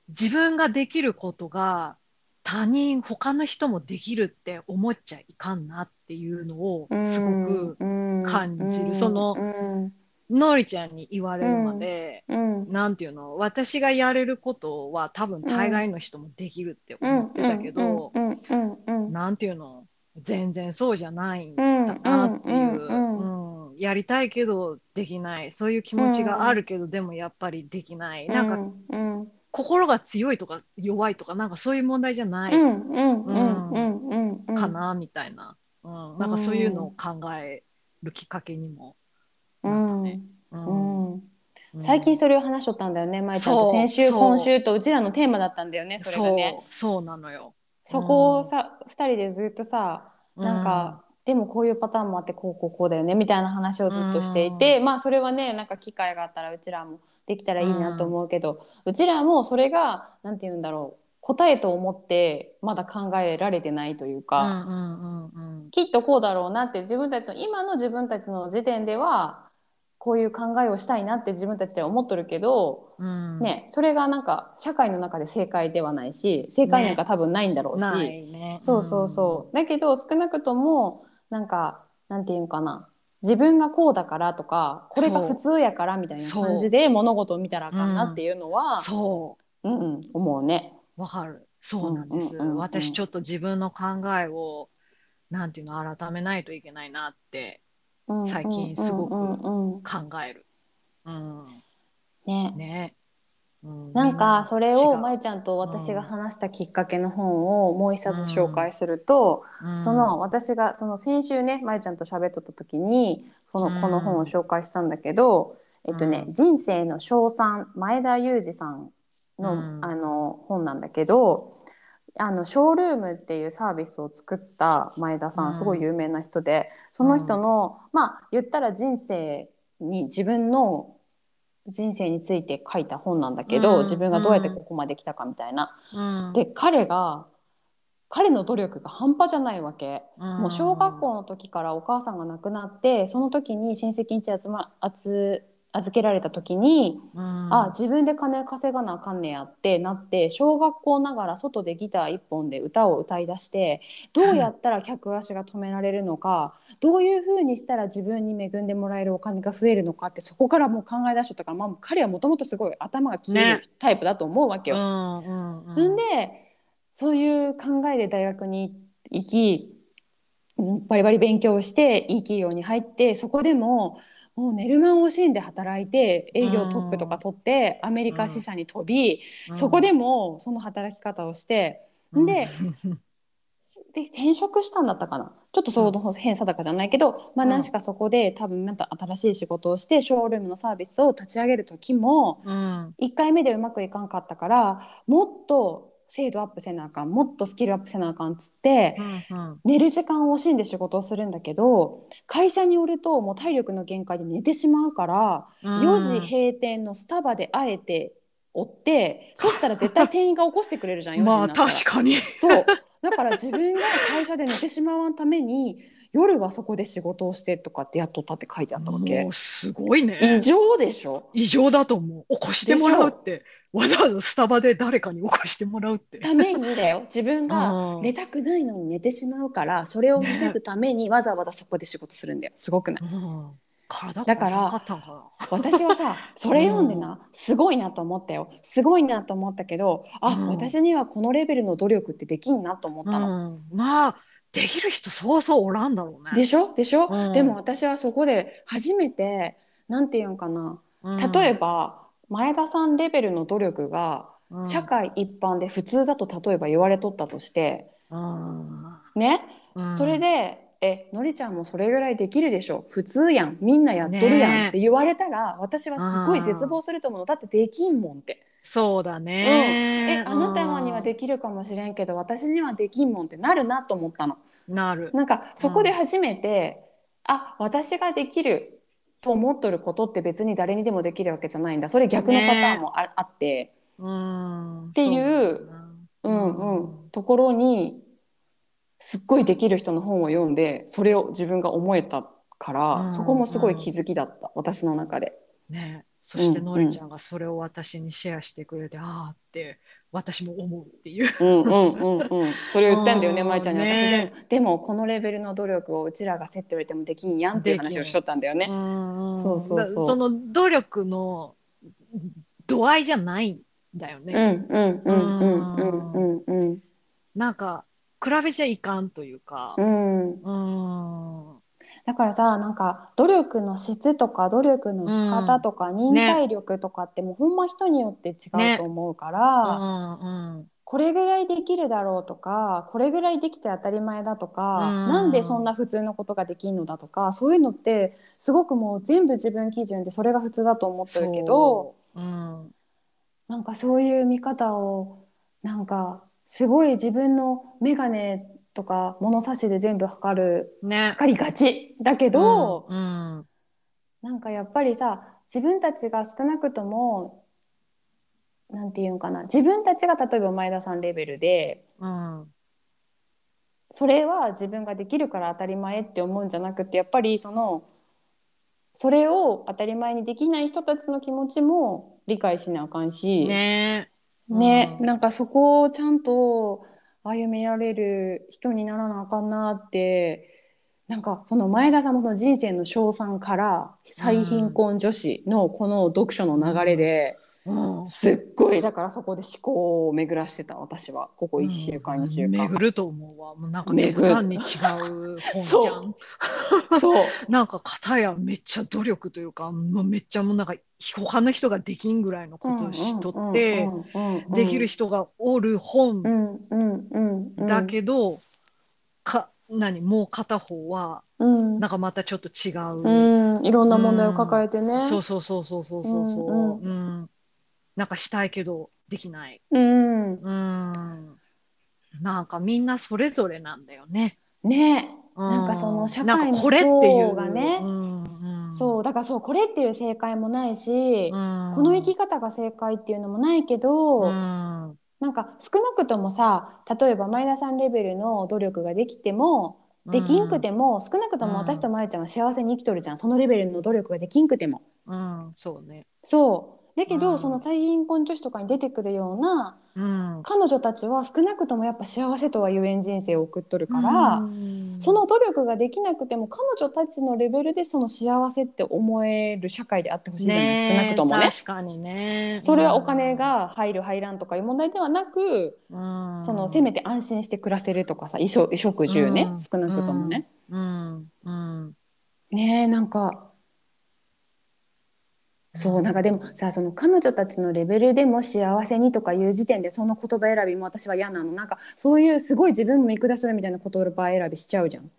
自分ができることが他人、他の人もできるって思っちゃいかんなっていうのをすごく感じる。そのうん。のりちゃんに言われるまで、うんなんていうの？私がやれることは多分大概の人もできるって思ってたけど、うんうんうんていうの？全然そうじゃないんだうんなっていう、うんうんやりたいけどできない。そういう気持ちがあるけど、でもやっぱりできない、なんかうんうん。心が強いとか弱いとかなんかそういう問題じゃない。うんうんうんうんうんうんかなみたいな、うん。なんかそういうのを考えるきっかけにもうなったんね。ううん。ん。最近それを話しとったんだよね、まいちゃんと。先週今週とうちらのテーマだったんだよねそれがね。そう。そうなのよ。そこをさ、二人でずっとさなんか、でもこういうパターンもあってこうこうこうだよねみたいな話をずっとしていて、まあそれはねなんか機会があったらうちらもできたらいいなと思うけど、うちらもそれがなんて言うんだろう答えと思ってまだ考えられてないといううか、きっとこうだろうなって自分たちの今の自分たちの時点ではこういう考えをしたいなって自分たちでは思っとるけど、うんね、それがなんか社会の中で正解ではないし正解なんか多分ないんだろうし。ないね。そうそうそう。だけど少なくともなんかなんていうんかな自分がこうだからとかこれが普通やからみたいな感じで物事を見たらあかんなっていうのは、そううんうん、思うね。わかる。そうなんです。私ちょっと自分の考えを、なんていうの、改めないといけないなって最近すごくうんうん。うん考える。うん。ね。ね。うん。なんかそれをま違う。ゆちゃんと私が話したきっかけの本をもう一冊紹介すると、うん。その私がその先週ねまゆちゃんと喋っとった時にこのこの本を紹介したんだけど、えっとねうん。人生の称賛前田裕二さんの,、うん。あの本なんだけどあのショールームっていうサービスを作った前田さん、うん。すごい有名な人でその人の、まあ言ったら人生に自分の人生について書いた本なんだけど、うん。自分がどうやってここまで来たかみたいな。うん。で彼が彼の努力が半端じゃないわけ。うん。もう小学校の時からお母さんが亡くなってその時に親戚に集ま集預けられた時に、うん。あ自分で金稼がなあかんねやってなって小学校ながら外でギター一本で歌を歌い出してどうやったら客足が止められるのかどういうふうにしたら自分に恵んでもらえるお金が増えるのかってそこからもう考え出しとったから、まあ、彼はもともとすごい頭が切れるね。タイプだと思うわけよ。うんうんうん。んでそういう考えで大学に行きうんバリバリ勉強していい企業に入ってそこでももう寝る間を惜しんで働いて営業トップとか取ってアメリカ支社に飛び、そこでもその働き方をしてでで転職したんだったかな。ちょっとその変定かじゃないけど、まあうん。何しかそこで多分また新しい仕事をしてショールームのサービスを立ち上げる時もうん1回目でうまくいかんかったからもっと精度アップせなあかんもっとスキルアップせなあかんっつって、うん寝る時間を惜しんで仕事をするんだけど会社によるともう体力の限界で寝てしまうから、うん4時閉店のスタバであえて追ってそしたら絶対店員が起こしてくれるじゃん 4時にまあ。確かに。そうだから自分が会社で寝てしまわんために夜はそこで仕事をしてとかってやっとったって書いてあったわけもうすごいね。異常でしょ？異常だと思う。起こしてもらうって。わざわざスタバで誰かに起こしてもらうって。ためにだよ自分がうん寝たくないのに寝てしまうからそれを防ぐためにわざわざそこで仕事するんだよすごくない？うん体だから私はさ それ読んでなすごいなと思ったよ。すごいなと思ったけどあ、うん。私にはこのレベルの努力ってできんなと思ったの。な。うん。まあ、できる人そうそうおらんだろうね。でしょ？でしょ、うん。でも私はそこで初めてなんていうんかな。例えば、前田さんレベルの努力がうん。社会一般で普通だと例えば言われとったとしてうん。ね、うん。それで「えのりちゃんもそれぐらいできるでしょ普通やん。みんなやっとるやん」ねって言われたら私はすごい絶望すると思うの。だってできんもんって。そうだうん、ね。えあなたにはできるかもしれんけど私にはできんもんってなるなと思ったの。なる。なんかそこで初めて、あ私ができると思っとることって別に誰にでもできるわけじゃないんだ。それ逆のパターンもあ,、あって。うん。っていううんうん。ところにすっごいできる人の本を読んでそれを自分が思えたから、うんそこもすごい気づきだった。私の中で。ね、そしてうんのりちゃんがそれを私にシェアしてくれて、ああって私も思うっていう。うんうんうんうん、それを言ったんだよね、うんまいちゃんに。ね。私でも、でもこのレベルの努力をうちらがセット入れてもできんやんっていう話をしとったんだよね。うんそうそうそう。だその努力の度合いじゃないんだようんね。うんうんうんうんうん。うん。なんか比べちゃいかんというか。うん。うん。だからさ、なんか努力の質とか努力の仕方とか忍耐力とかってもうほんま人によって違うと思うから、うんうんこれぐらいできるだろうとかこれぐらいできて当たり前だとか、うん。なんでそんな普通のことができるのだとかそういうのってすごくもう全部自分基準でそれが普通だと思ってるけどうん、なんかそういう見方をなんかすごい自分の眼鏡とか物差しで全部測るね。測りがちだけど、うん、なんかやっぱりさ自分たちが少なくともなんていうんかな自分たちが例えば前田さんレベルでうん、それは自分ができるから当たり前って思うんじゃなくてやっぱりそのそれを当たり前にできない人たちの気持ちも理解しなあかんし、ね。ねうん。なんかそこをちゃんと歩められる人にならなあかんなってなんかその前田さんの人生の称賛から最貧困女子のこの読書の流れでうん、すっごい。だからそこで思考を巡らしてた私は。ここ1週間2週間。巡ると思うわ。もうなんか極端に違う本じゃん。そう。なんか片やめっちゃ努力というか、もうめっちゃもうなんか他の人ができんぐらいのことをしとって、できる人がおる本だけど、か何もう片方はうん。なんかまたちょっと違う。うん。いろんな問題を抱えてね。そうそうそうそうそうそう。そう。うん。うんなんかしたいけどできない。うん。うん。なんかみんなそれぞれなんだよね。ね。うなんかその社会のなんかこれっていう。層がね。うんうん、そうだからそうこれっていう正解もないし、うん、この生き方が正解っていうのもないけど、うん、なんか少なくともさ例えば前田さんレベルの努力ができてもできんくても、少なくとも私とまゆちゃんは幸せに生きとるじゃん。そのレベルの努力ができんくても。うん、そうね。そうだけど、うんその最貧困女子とかに出てくるようなうん。彼女たちは少なくともやっぱ幸せとは言えん人生を送っとるから、うんその努力ができなくても彼女たちのレベルでその幸せって思える社会であってほしいじゃない、ね少なくともね。確かにね。それはお金が入る入らんとかいう問題ではなく、うん、そのせめて安心して暮らせるとかさ衣食住ね、うん少なくともね。うん、うん、ねえなんかそうなんかでもさその彼女たちのレベルでも幸せにとかいう時点でその言葉選びも私は嫌なのなんかそういうすごい自分も見下するみたいな言葉選びしちゃうじゃん。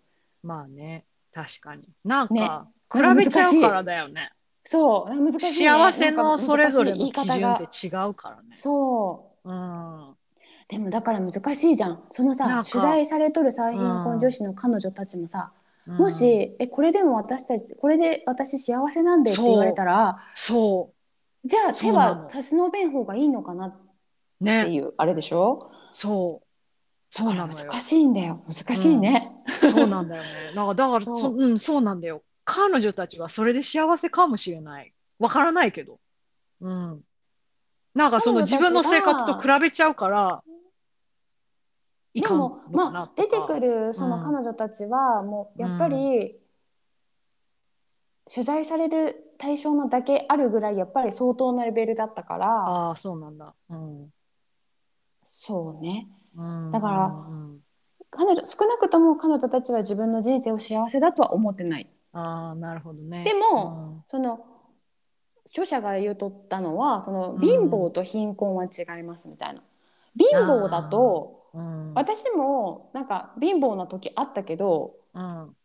まあね、確かに。なんか、ね比べちゃうからだよね。そう難しい、ね、幸せのそれぞれの基準方がって違うからね。そううん。でもだから難しいじゃんそのさ取材されとる最貧困女子の彼女たちもさ、もし、えこれでも私たちこれで私幸せなんでって言われたらそじゃあ手は差し伸べん方がいいのかなっう、てね、いうあれでしょ？そう。そうなのよ。難しいんだよ難しいね、そうなんだよね。なんかだからそうそ、うん、そうなんだよ。彼女たちはそれで幸せかもしれない。わからないけど。うん。なんかその自分の生活と比べちゃうから、でもまあ出てくる。るその彼女たちはもうやっぱり、取材される対象のだけあるぐらいやっぱり相当なレベルだったから。ああ、そうなんだ。うん。そうね。うん。だからうん彼女少なくとも彼女たちは自分の人生を幸せだとは思ってない。ああ、なるほどね。でもその著者が言うとったのはその貧乏と貧困は違いますみたいな。貧乏だとうん、うん、私もなんか貧乏な時あったけどうん、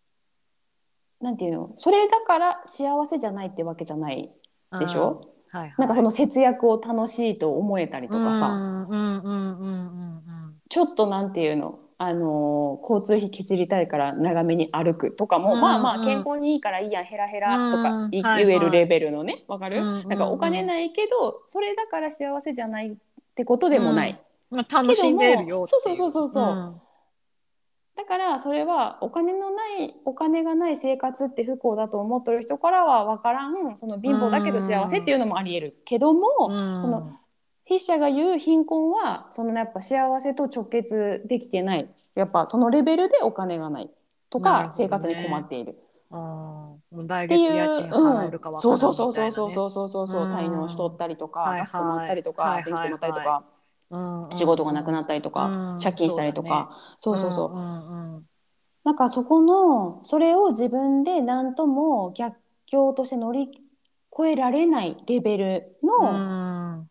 なんていうの？それだから幸せじゃないってわけじゃないでしょ、はいはい、なんかその節約を楽しいと思えたりとかさ、うんうんうんうんうんちょっとなんていうの、あのー交通費削りたいから長めに歩くとかも、うんまあまうん。あ健康にいいからいいやんヘラヘラとかいうん。はいはい。言えるレベルのねわかる、うんうんなんかお金ないけどそれだから幸せじゃないってことでもない、うん。まあ、楽しんでるよっていそう。そうそうそうそう。ん。だからそれはお金のないお金がない生活って不幸だと思ってる人からは分からんその貧乏だけど幸せっていうのもありえるけども、うん。その筆者が言う貧困はそのやっぱ幸せと直結できてない。やっぱそのレベルでお金がないとか生活に困っている。あー。もう来月家賃払えるかうん、わからそうそうないみたいなね。そうそうそうそうそうそううん。滞納しとったりとか、はいはい。ガス止まったりとか、はいはい。電気止まったりとか、仕事がなくなったりとか、うん。借金したりとか、そうそうそう、んうなんかそこのそれを自分で何とも逆境として乗り越えられないレベルうのん。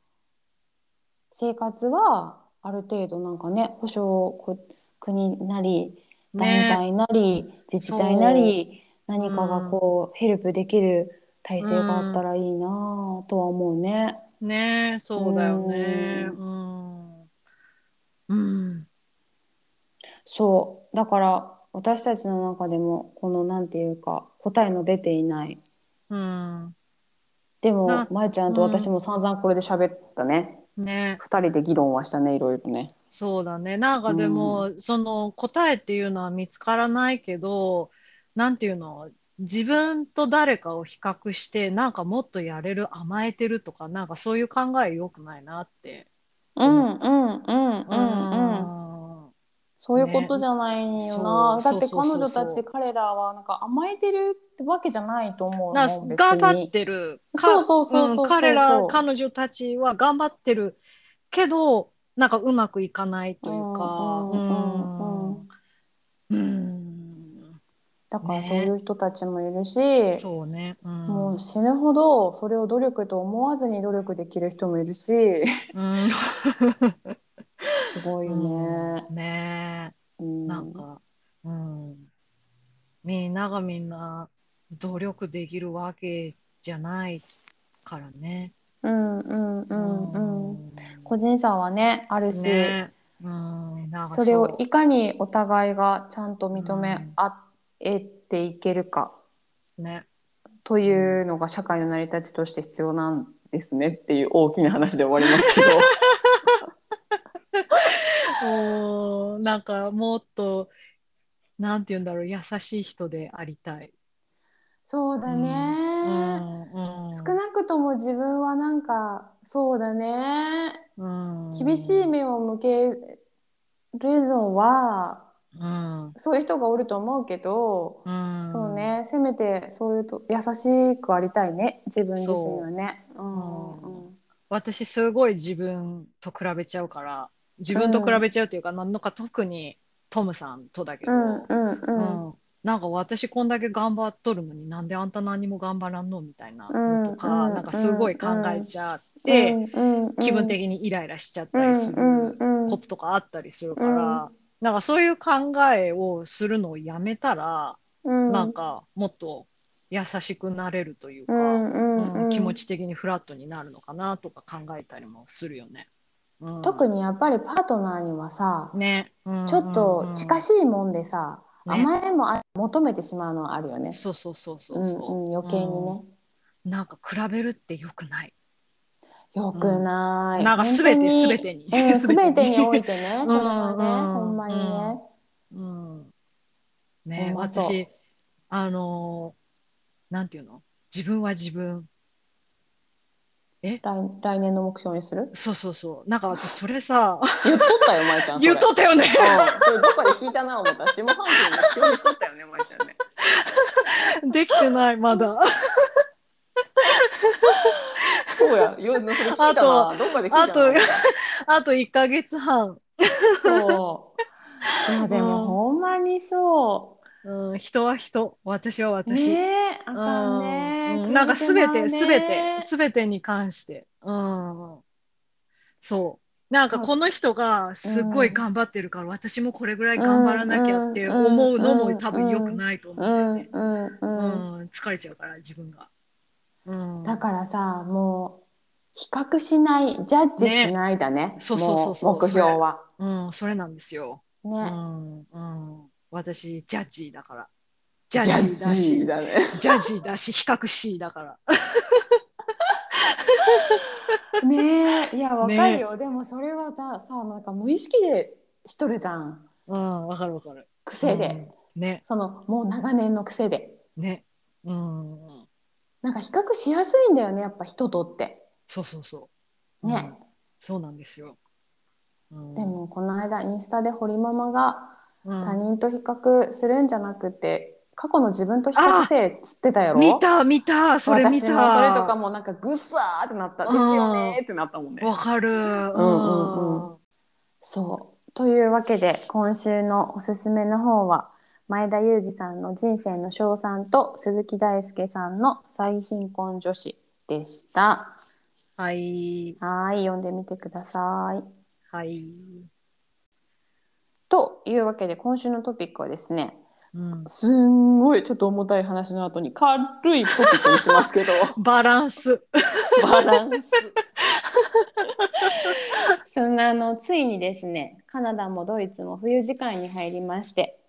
生活はある程度なんかね保証こ国なり団ね体なり、自治体なり何かがこう、ヘルプできる体制があったらいいなぁとは思うね。ねそうだよね。うん。うん。そうだから私たちの中でもこのなんていうか答えの出ていないうん。でもなまえちゃんと私も散々これで喋ったね、ね二人で議論はしたねいろいろね。そうだね。なんかでも、その答えっていうのは見つからないけど、なんていうの、自分と誰かを比較して、なんかもっとやれる、甘えてるとか、なんかそういう考え良くないなって。うんうんうんうんううん。ん。そういうことじゃないよな。そうだって彼そうそうそう女たち彼らはなんか甘えてるってわけじゃないと思うなの別に。頑張ってる。かそうそうそうそうそううん彼ら、彼女たちは頑張ってるけど、なんかうまくいかないというか、うんうんうんうんうん。だからねそういう人たちもいるし、そうね。うん。もう死ぬほどそれを努力と思わずに努力できる人もいるし、うん。すごいよね。うんねえ、うんなんか、うん。みんながみんな努力できるわけじゃないからね。うんうんうんうん。うん個人差はねあるし、ねうん、それをういかにお互いがちゃんと認め合えていけるかね。というのが社会の成り立ちとして必要なんですねっていう大きな話で終わりますけど。おーなんかもっと、なんて言うんだろう、優しい人でありたい。そうだね、うんうん少なくとも自分はなんかそうだねうん厳しい目を向けるのはうん。そういう人がおると思うけど、うん。そうね。せめてそういうと優しくありたいね。自分自身はね。う。んうん。うん。私すごい自分と比べちゃうから自分と比べちゃうっていうか、なん。か特にトムさんとだけど、うんうんうん。うん。なんか私こんだけ頑張っとるのになんであんた何も頑張らんのみたいなのとか、うんうんなんかすごい考えちゃって、うんうん気分的にイライラしちゃったりすることとかあったりするから、なんかそういう考えをするのをやめたら、うんなんかもっと優しくなれるというか、うんうんうんうん気持ち的にフラットになるのかなとか考えたりもするよね。うん、特にやっぱりパートナーにはさ、ね、うんちょっと近い、しいもんでさ、ね甘えもあ求めてしまうのはあるよね。そうそうそうそううんそう、うん、余計にね。うんなんか比べるってよくない。よくない。なんか全て全てに。うん、全てに。おいてね、それはね、うんほんまにね。うん、ね私あのーなんていうの？自分は自分。来来年の目標にする？そうそうそう。なんか私それさ。言っとったよ、まいちゃん。言っとったよね。うん、それどこかで聞いたな思った。下半期の目標にしとったよね、まいちゃんね。できてないまだそうや、よそれ聞いたな。あとどっかで聞いたな。あと あと1ヶ月半、そう。いや、でも、ほんまにそう。ん、人は人。私はう。私、ねえ、あかんね。うん、なんかすべてすべてねすべてに関して、うん、そう。なんかこの人がすごい頑張ってるから、私もこれぐらい頑張らなきゃって思うのも多分良くないと思うんだよね。うん、疲れちゃうから自分が、うん、だからさ、もう、比較しない、ジャッジしないだね。そうそうそうそうも目標は。うん、それなんですよ、うね。んうん、私ジャッジーだからジャッジーだしだね。ジャッジーだし比較しだから ねえ、いや、わかるよ。でも、それはさ、さ、なんか無意識でしとるじゃん。うんわかるわかる癖で。うんねその、もう長年の癖で。ねうんなんか比較しやすいんだよね、やっぱ人とって。そうそうそう。ねうんそうなんですよ。うんで、も、この間、インスタで堀ママが、うん他人と比較するんじゃなくて、過去の自分と比較せえっつってたやろ？見た見たそれ見私もた。それとかもなんかぐっさーってなった。うんですよねーってなったもんね。わかる。んうんうんそう。というわけで、今週のおすすめの方は、前田裕二さんの人生の賞賛と鈴木大輔さんの最貧困女子でした。はい。はい、読んでみてください。はい。というわけで今週のトピックはですねうん、すんごいちょっと重たい話の後に軽いトピックにしますけど バランス。バランス。そんなあのついにですねカナダもドイツも冬時間に入りまして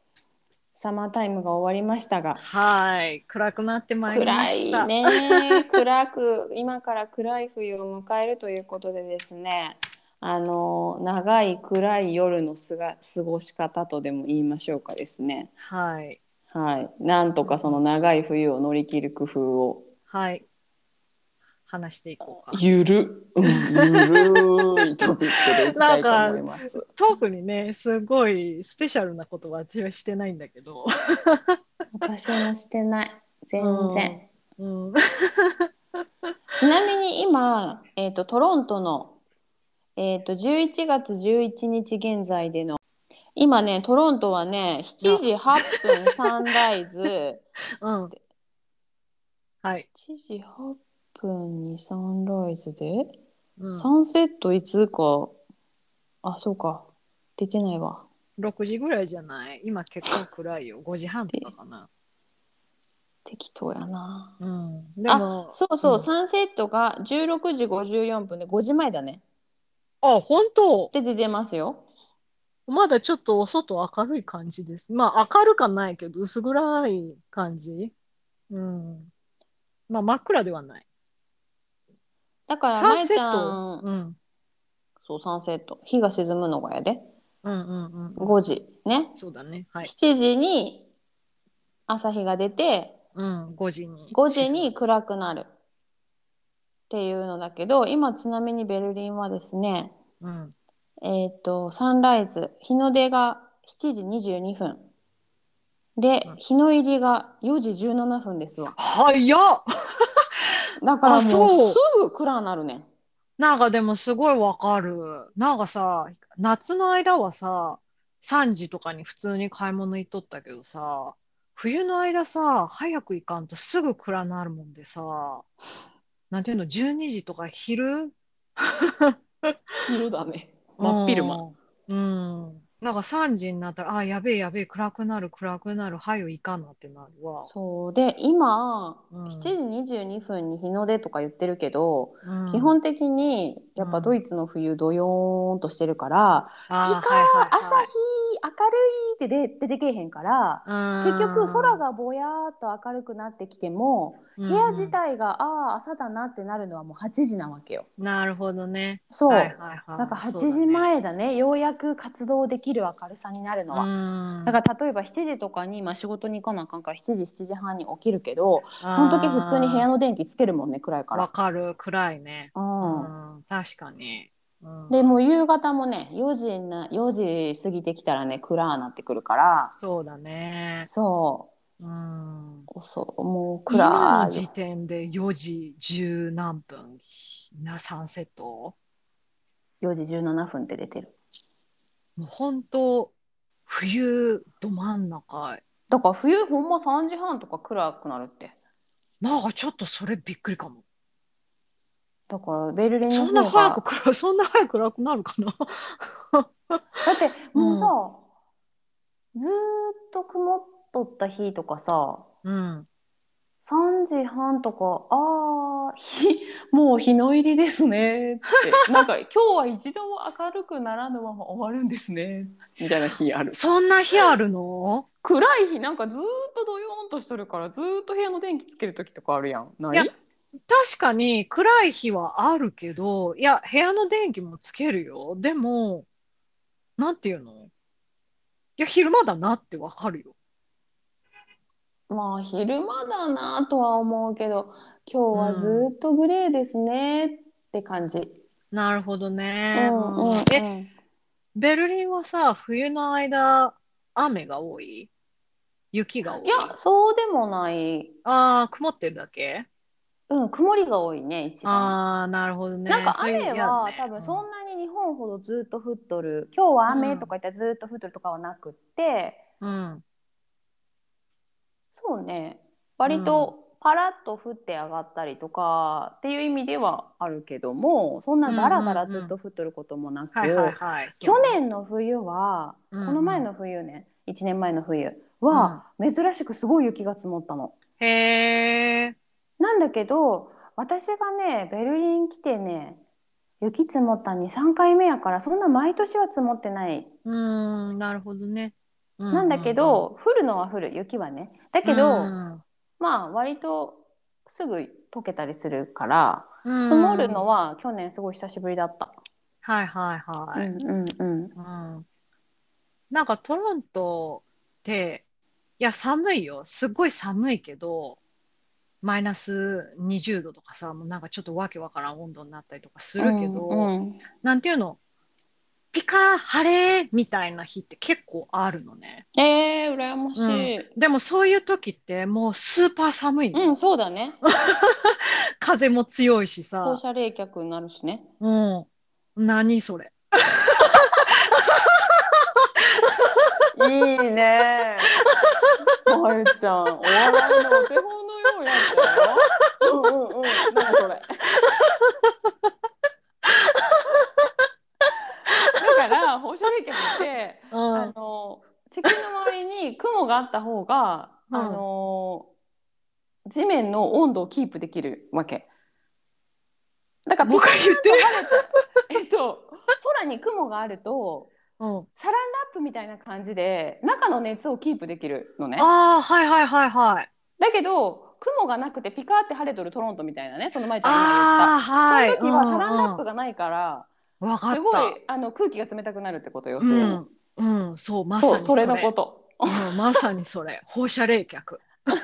サマータイムが終わりましたがはい。暗くなってまいりま暗した。いね 暗く今から暗い冬を迎えるということでですねあの長い暗い夜のすが過ごし方とでも言いましょうかですねはい。はいなんとかその長い冬を乗り切る工夫をはい。話していこうか。ゆる、うん、ゆるいトピックでいきたいと思います。特にね、すごいスペシャルなことは私はしてないんだけど。私もしてない。全然。うん。ちなみに今、えっ、と、トロントの、えっ、と、11月11日現在での、今ね、トロントはね、7時8分サンライズ、うん。はい。7時8分にサンライズで、うん、サンセットいつか、あ、そうか、出てないわ。6時ぐらいじゃない？今結構暗いよ。5時半とかかな。適当やな。うん。でもあ、、そうそう、うんサンセットが16時54分で5時前だね。あ、本当？で出てますよ。まだちょっとお外明るい感じです。まあ明るかないけど薄暗い感じ？うん。まあ真っ暗ではない。だから、サンセット。ん、うん。そう、サンセット。日が沈むのがやで。うんうんうん。5時。ね。そうだね。はい。7時に朝日が出て、うん、5時に。5時に暗くなる。っていうのだけど、今ちなみにベルリンはですね、うん。えっ、と、サンライズ、日の出が7時22分。でうん、日の入りが4時17分ですわ。早っだからもうすぐ暗なるねん。なんかでもすごいわかる。なんかさ、夏の間はさ、3時とかに普通に買い物行っとったけどさ、冬の間さ、早く行かんとすぐ暗なるもんでさ、なんていうの、12時とか昼？昼だね。うん。うん。なんか3時になったら、あ、やべえやべえ、暗くなる暗くなる、はよ行かなってなるわ。そう。で今、うん。7時22分に日の出とか言ってるけど、うん。基本的にやっぱドイツの冬どよーんとしてるから、あー日か、朝日明るいって出出てけえへんから、結局空がぼやーっと明るくなってきても、部部屋自体がああ朝だなってなるのはもう8時なわけよ。なるほどね。そう、はいはいはい。なんか8そうだね。時前だね。ようやく活動できる明るさになるのは。うん。だから例えば7時とかに、まあ、仕事に行かなあかんから7時7時半に起きるけどその時普通に部屋の電気つけるもんね暗いかわら。かる、暗いね。うん。うん、確かに。うんでもう夕方もね4時な4時過ぎてきたらね暗なってくるからそうだね。そうん。うそうもう今暗いの時点で4時10何分なサンセット？4時17分って出てるもう本当冬ど真ん中。だから冬ほんま3時半とか暗くなるってなんかちょっとそれびっくりかも。だからベルリンのそんな早く暗 そんな早く暗くなるかな？だってもうさ、ずーっと曇っとった日とかさうん。3時半とかあー日もう日の入りですねって。なんか今日は一度も明るくならぬまま終わるんですね。みたいな日ある。そんな日あるの？暗い日なんかずーっとドヨーンとしとるからずーっと部屋の電気つける時とかあるやん。ない？確かに暗い日はあるけど、いや、部屋の電気もつけるよ。でも、なんていうの？いや、昼間だなってわかるよ。まあ昼間だなとは思うけど今日はずーっとグレーですねって感じ、なるほどね。うんうんうん。え、ベルリンはさ、冬の間、雨が多い？雪が多い？いやそうでもない。ああ、曇ってるだけ？うん曇りが多いね一番ああ、なるほどね。なんかそういう雨は多分そんなに日本ほどずっと降っとる今日は雨とか言ったらずっと降っとるとかはなくって、うん。そうね割とパラッと降って上がったりとかっていう意味ではあるけどもそんなダラダラずっと降っとることもなく、はいはいはい。去年の冬は、この前の冬ね1年前の冬は、珍しくすごい雪が積もったの。へえ。なんだけど私がねベルリン来てね雪積もった23回目やからそんな毎年は積もってない、うーん、なるほどね。うなんだけど降るのは降る雪はねだけど、まあ割とすぐ溶けたりするから積積もるのは去年すごい久しぶりだった。はいはいはい。うんうんうんうんなんかトロントって、いや、寒いよ。すっごい寒いけど、マイナス20度とかさ、もうなんかちょっとわけわからん温度になったりとかするけど、うんうんなんていうの、ピカー晴れみたいな日って結構あるのね。えー、羨ましい。でもそういう時ってもうスーパー寒いの。うん、そうだね。風も強いしさ。放射冷却になるしね。うん。何それ。いいね。まゆちゃん、お笑いのお手本うやったよ。うんうんうん。何それ。だから放射冷却って、うんあの地球の周りに雲があった方が、うんあの地面の温度をキープできるわけ。だからもう一回言って。えっと空に雲があるとうんサランラップみたいな感じで中の熱をキープできるのね。ああ、はいはいはいはい。だけど雲がなくてピカーって晴れとるトロントみたいなねその前ちゃんが。言った。その時はサランラップが。がないから、わかっすごた。いあの空気が冷たくなるってことよ。うん、うん、そう、まさにそれのこと。うん、まさにそれ。放射冷却。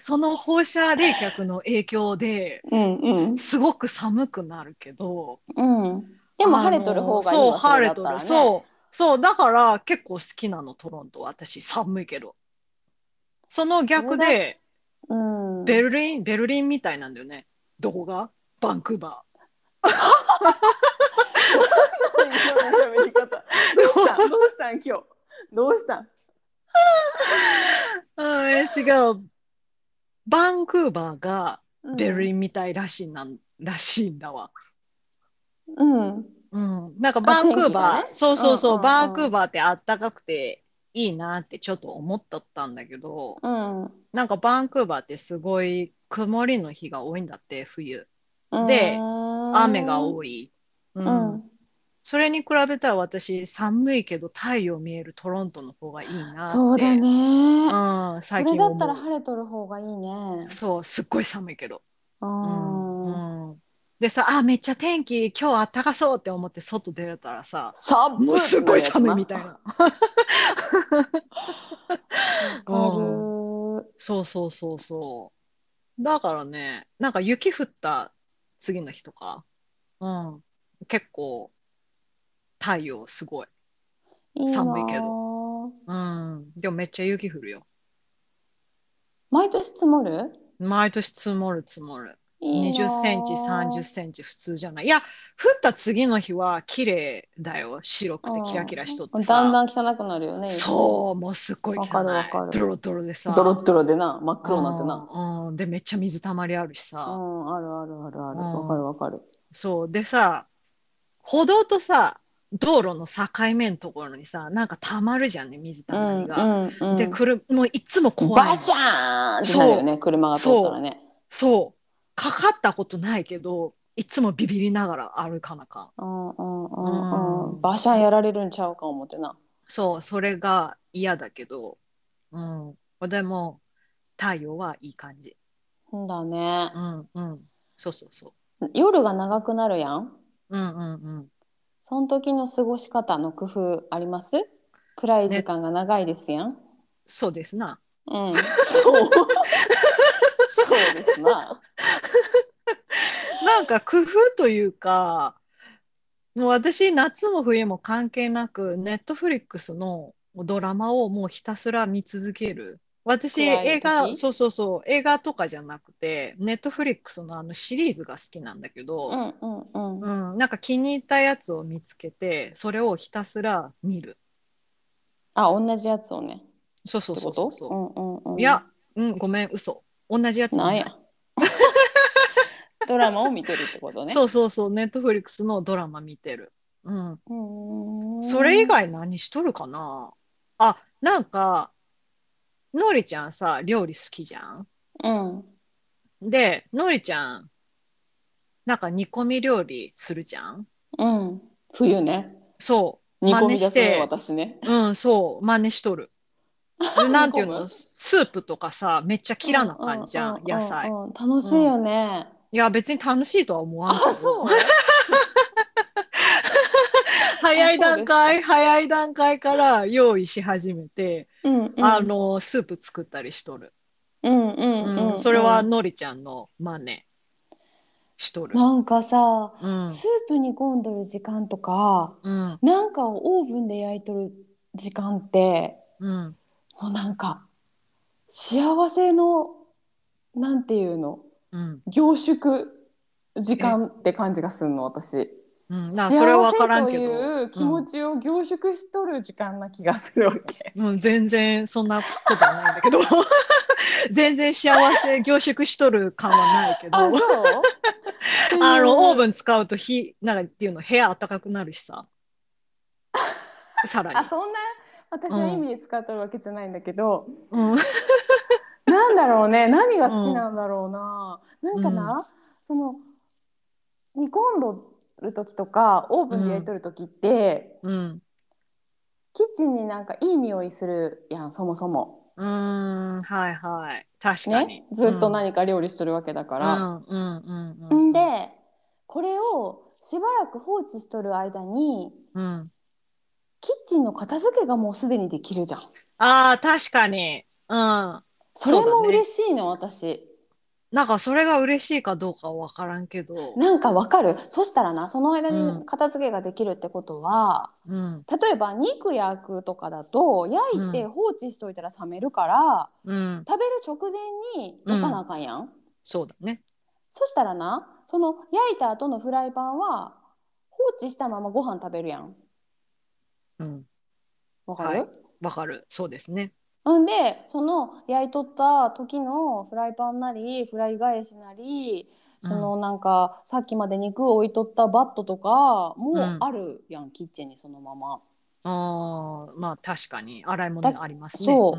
その放射冷却の影響でうんうんすごく寒くなるけど、うん。でも晴れとる方がいいわそう、晴れとる。そう、そう、だから結構好きなの、トロント。私、寒いけど。その逆で、うん。ベルリン、ベルリンみたいなんだよね。どこがバンクーバ今日の喋り方。どうした？んどうしたん？今日。どうした？んー。あーえ違う。バンクーバーがベルリンみたいらしいなん、らしいんだわ。うん。うん。なんかバンクーバー、ねそうそうそう、うんうんうんバンクーバーってあったかくていいなってちょっと思っとったんだけど、うん。なんかバンクーバーってすごい曇りの日が多いんだって、冬。で雨がい。多い。う。うんん。それに比べたら私、寒いけど太陽見えるトロントの方がいいなって。そうだね。うん、それだ最近思う。ったら晴れとる方がいいね。そう、すっごい寒いけど。うんでさ、あ、めっちゃ天気今日あったかそうって思って外出れたらさ、寒もうすっごい寒いみたいな。そうそうそうそう。だからね、なんか雪降った次の日とか、うん、結構太陽すごい。寒いけど。うん、でもめっちゃ雪降るよ。毎年積もる？毎年積もる積もる。いいな20センチ、30センチ普通じゃない。いや、降った次の日は綺麗だよ。白くてキラキラしとって。だんだん汚くなるよね。そう、もうすっごい汚い。わかるわかるドロドロでさ。ドロッドロでな、真っ黒になってな。うん、うんで、めっちゃ水たまりあるしうさ。ん、あるあるあるある。うんわかるわかる。そう。でさ、歩道とさ、道路の境目のところにさ、なんかたまるじゃんね、水たまりが。うんうんうんで、くる、もういつも怖いの。バシャーンってなるよね、車が通ったらね。そう。かかったことないけど、いつもビビりながら歩かなあかん。うんうんうんううんん。バシャンやられるんちゃうか思ってな。そう、それが嫌だけど、うん。でも、太陽はいい感じ。んだねう。ん、うん。そうそうそ夜が長くなるやん。う。うん、うん、うん。その時の過ごし方の工夫あります？暗い時間が長いですやん。そうですな。うん。そう。そうですな。なんか工夫というか、もう私、夏も冬も関係なく、ネットフリックスのドラマをもうひたすら見続ける。私、映画、時そうそうそう、映画とかじゃなくて、ネットフリックスのあのシリーズが好きなんだけど、うんうんうん。うん、なんか気に入ったやつを見つけて、それをひたすら見る。あ、同じやつをね。そうそうそうそううんうんうん。いや、うん、ごめん、嘘。同じやつなんや。ドラマを見てるってことね。そうそうそう、ネットフリックスのドラマ見てる。うん。それ以外何しとるかな？あ、なんか、のりちゃんさ、料理好きじゃん？うん。で、のりちゃん、なんか煮込み料理するじゃん？うん。冬ね。そう。煮込みですね私ね。うん、そう、真似しとる。でなんていうの、スープとかさ、めっちゃキラな感じじゃ、うんうう野菜。うんうん。楽しいよね、いや、別に楽しいとは思わん。あそう。早い段階、早い段階から用意し始めて、うんうん。あの、スープ作ったりしとる。うんうんうん、うん、それはのりちゃんの真似しとる。なんかさうん、スープ煮込んどる時間とかうん、なんかをオーブンで焼いとる時間ってうん、もうなんか幸せのなんていうの？うん、凝縮時間って感じがするの私うん。な、それは分からんけど。幸せという気持ちを凝縮しとる時間な気がするわけ、うん、全然そんなことはないんだけど。全然幸せ凝縮しとる感はないけど。あそう？あの、オーブンン使うと火、なんかっていうの、部屋暖かくなるしさ。さらに。あそんな私は意味で使っとるわけじゃないんだけど、うん、なんだろうね 何が好きなんだろうな、なんかな、その煮込んどる時とかオーブンで焼いとる時って、うん。キッチンになんかいい匂いするやんそもそも。うーん、はいはい。確かにね。、ずっと何か料理してるわけだから。うん、うん、うん、うん。ん、でこれをしばらく放置しとる間にうん。キッチンの片付けがもうすでにできるじゃん。ああ、確かに。うん。なんそれも嬉しいの、私。かそれが嬉しいかどうかは分からんけど。なんかわかるそしたらなその間うんに片付けができるってことは、うん。例えば肉焼くとかだと焼いてうん放置しといたら冷めるから、うん。食べる直前に焼かなあかんやん。そうだね。そしたらなその焼いた後のフライパンは放置したままご飯食べるやん。うん。わかる、はいわかる。そうですね。んでその焼いとった時のフライパンなりフライ返しなりそのなんか、さっきまで肉置いとったバットとかもうんあるやん、キッチンにそのまま。ああ、まあ確かに。洗い物ありますね。そ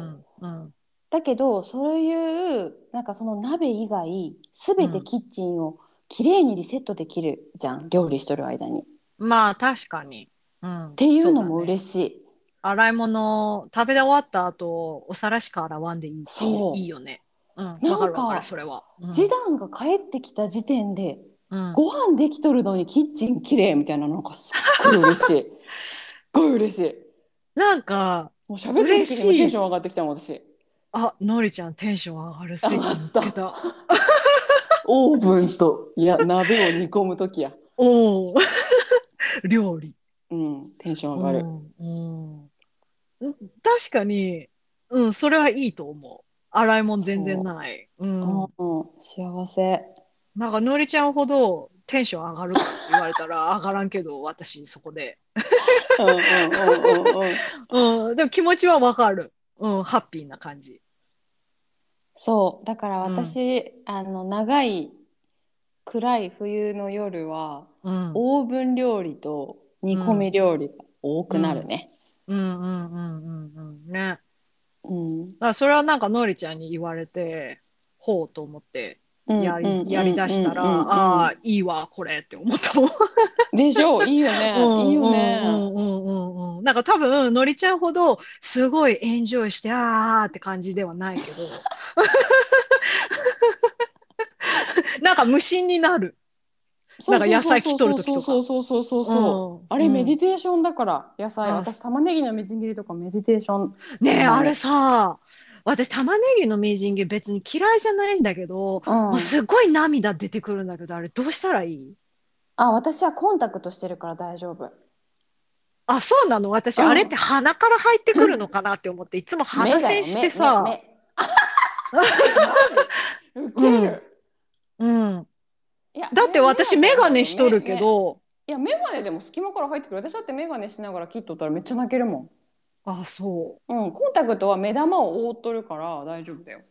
ううん。うん。だけどそういうなんかその鍋以外全てキッチンをきれいにリセットできるじゃん料理しとる間に。っまあ確かに。うん。っていうのも。嬉しい。洗い物、食べ終わった後、お皿しか洗わんでいいそういいよね。うん。なんかそれは。うん示談が帰ってきた時点でうんご飯できとるのにキッチンきれいみたいななんかすっごい嬉しい。すっごい嬉しい。なんか、もう喋ってる時にもテンション上がってきたもん私。あ、のりちゃんテンション上がるスイッチ見つけた。オーブンといや鍋を煮込む時や。おお。料理。うんテンション上がる。うんうん確かに、うん、それはいいと思う。洗い物全然ない。うん。うん、幸せ。なんか、のりちゃんほどテンション上がるかって言われたら 上がらんけど、私そこで。うんうんうんうんうん。うん、でも気持ちはわかる。うん、ハッピーな感じ。そうだから私、あの長い暗い冬の夜はうん。オーブン料理と煮込み料理が多くなるね。うんうんうんうんうん。ね。うんだそれはなんかのりちゃんに言われて、ほうと思ってやり,、やりだしたら、ああ、いいわ、これって思ったもん。でしょ？ういいよね、うんいいよね。うんうんうんうんうん。なんか多分、のりちゃんほどすごいエンジョイして、あーって感じではないけど。なんか無心になる。なんか野菜切っとる時とか。そうそうそうそうそうあれメディィテーションだから野菜。あ私玉ねぎのみじん切りとかメディテーション。ねえ、うん。あれさ、私玉ねぎのみじん切り別に嫌いじゃないんだけど、うん。もうすごい涙出てくるんだけど、あれどうしたらいい？あ私はコンタクトしてるから大丈夫。あ、そうなの？私、うん。あれって鼻から入ってくるのかなって思って、いつも鼻栓してさ、ウケ る、うん。いやだって私、メガネしとるけど、いやメガネでも隙間から入ってくる私だってメガネしながら切っとったらめっちゃ泣けるもんあ、そう。うんコンタクトは目玉を覆っとるから大丈夫だよ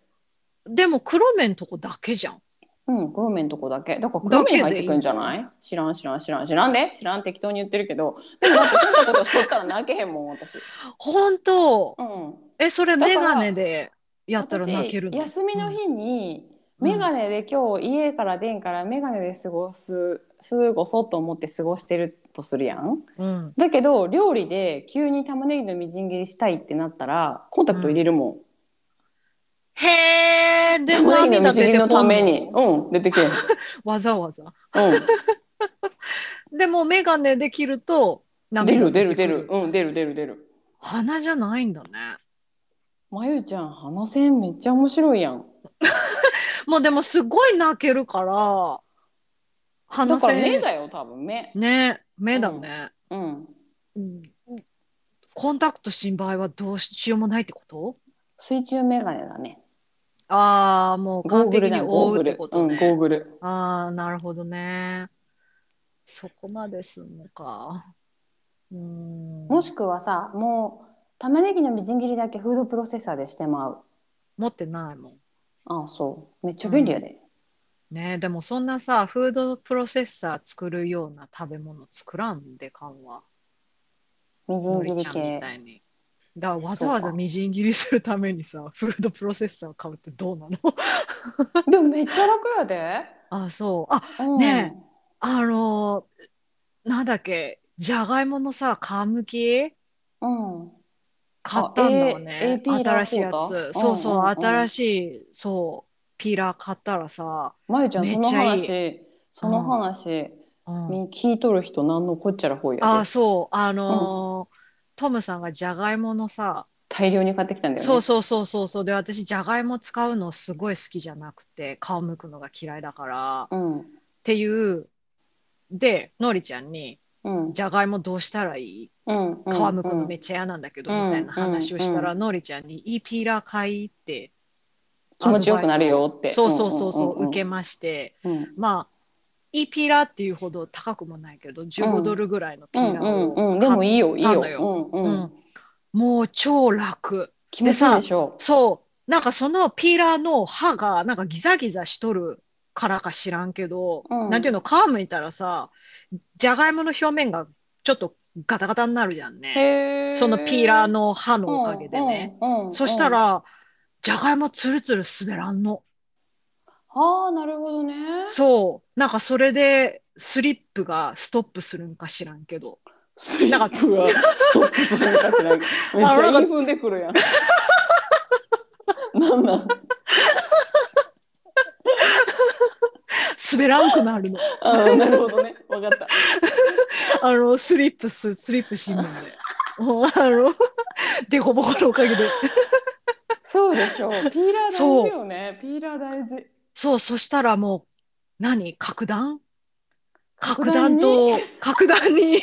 でも黒目んとこだけじゃん。うん、黒目のとこだけ。だから黒目に入ってくんじゃない？知らん知らん知らん知らんで知らん適当に言ってるけど。でもだってそんなことしとったら泣けへんもん、私。本当うん。え、それだからメガネでやったら泣けるの？私休みの日に、うん。メガネで今日家から出んからメガネで過ごす過ごそうと思って過ごしてるとするやん。うん。だけど料理で急に玉ねぎのみじん切りしたいってなったらコンタクト入れるもん、へえ、で、玉ねぎのみじんのうん出てけえ。わざわざ。うん。でもメガネで切ると出涙る出る。出る。うん出る出る出る。鼻じゃないんだね。まゆちゃん鼻線めっちゃ面白いやん もうでもすごい泣けるから、だ鼻から目線。だよ多分目ね、目だね。うんうんコンタクトしん場合はどうしようもないってこと？水中メガネだねああ、もうゴー完璧に覆うってことね。ゴーグルああ、なるほどね。そこまですんのか。うーん。もしくはさもう玉ねぎのみじん切りだけフードプロセッサーでしてまう持ってないもん。ああそう。めっちゃ便利やで、ねでもそんなさ、フードプロセッサー作るような食べ物作らんでかんわ。みじん切りのりちゃんみ系たいに。だからわざわざみじん切りするためにさ、フードプロセッサーを買うってどうなの？でもめっちゃ楽やで、あ、そう。あ、うん、ねあのーなんだっけ、じゃがいものさ、皮むき？うん買ったんだわね。新しいやつ。たそうそう、うんうんうん。新しい、そう、ピーラー買ったらさ、まゆちゃんその話その話、聞いとる人何のこっちゃらほいやで。あ、そう、あのートムさんがじゃがいものさ、大量に買ってきたんだよね。そうそうそうそうそう。で私じゃがいも使うのすごい好きじゃなくて皮むくのが嫌いだから。っうん。ていう。でのりちゃんにうんじゃがいもどうしたらいい？うん皮むくのめっちゃ嫌なんだけど、うんみたいな話をしたら、うのりちゃんにいいピーラー買いって気持ちよくなるよって。そうそうそうそう,、受けまして。うん。まあいいピーラーっていうほど高くもないけど15ドルぐらいのピうんーラーをうんうんでもいいよいいよ。買ったのよもう超楽。気持ちいいでしょ。そう。なんかそのピーラーの刃がなんかギザギザしとるからか知らんけど、うん。なんていうの、皮むいたらさ、じゃがいもの表面がちょっとガタガタになるじゃんね。そのピーラーの刃のおかげでね。うんうんうんそしたら、じゃがいもつるつる滑らんの。ああなるほどねそう。なんかそれでスリップがストップするんか知らんけど。スリップがストップするのかしらんけど めっちゃインフンでくるやんなんなん？滑らんくなるの。あーなるほどね。わかった。あの、スリップす、スリップしんので。あの、デコボコのおかげで。そうでしょう。ピーラー大事よね。ピーラー大事。そう、そしたらもう、何？格段？格格段と、格段に、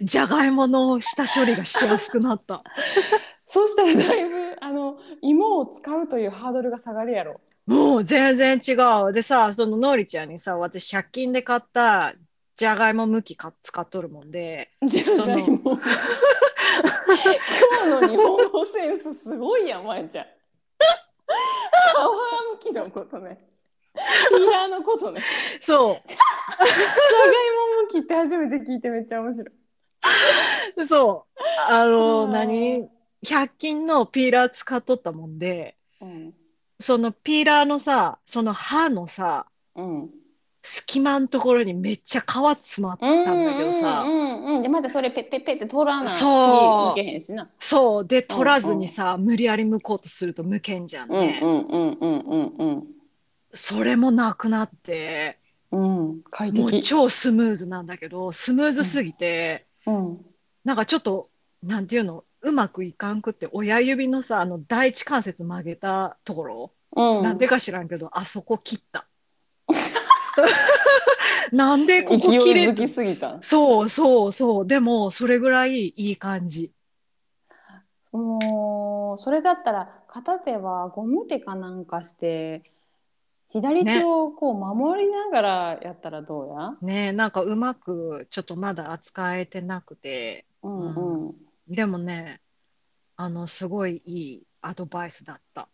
じゃがいもの下処理がしやすくなった。そしたらだいぶあの芋を使うというハードルが下がるやろもう全然違う。でさ、そののりちゃんにさ、私100均で買ったじゃがいもむきか使っとるもんで、じゃがいも今日の日本語センスすごいやんまえちゃん。皮むきのことね。ピーラーのことね。そじゃがいもむきって初めて聞いてめっちゃ面白い。う、そう、あの、何 ?100 均のピーラー使っとったもんで、うんそのピーラーのさ、その刃のさ、うん。隙間のところにめっちゃ皮詰まったんだけどさ、うんうんうんでまたそれペッペッペッって取らなそう。けへんしな。そう。で、取らずにさ、無理やり剥こうとすると剥けんじゃんうんね。うんうんうんうん。それもなくなって、うん。うん快もう適超スムーズなんだけど、スムーズすぎて、うん。なんかちょっと、なんていうの、うまくいかんくって、親指のさ、あの、第一関節曲げたところ、うん。なんでか知らんけど、あそこ切った。なんでここ切れづきすぎた。そうそうそう。でも、それぐらいいい感じ。もうそれだったら片手はゴム手かなんかして左手をこう守りながらやったらどうや、ねえなんかうまくちょっとまだ扱えてなくて、うん。うん、でもね、あの、すごいいいアドバイスだった。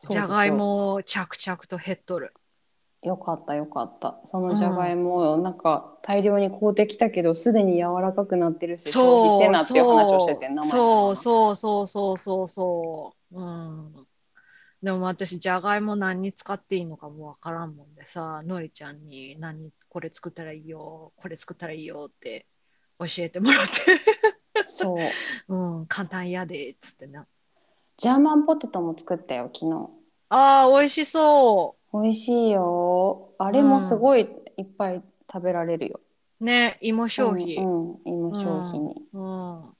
じゃがいも着々と減っとる。よかったよかったそのじゃがいもをなんか大量に買うてきたけどすでに柔らかくなってるし消費せなっていう話をしててそううそうそうそうそうそう。うん。でも私、じゃがいも何に使っていいのかもわからんもんでさ、のりちゃんに何、これ作ったらいいよ、これ作ったらいいよって教えてもらって、そう うん、簡単やで、っつってな。ジャーマンポテトも作ったよ昨日ああ、美味しそ美味しいよあれもすごいいっぱい食べられるよ、う。ね、芋消費。ううん。ん、うん、芋消費に、うん。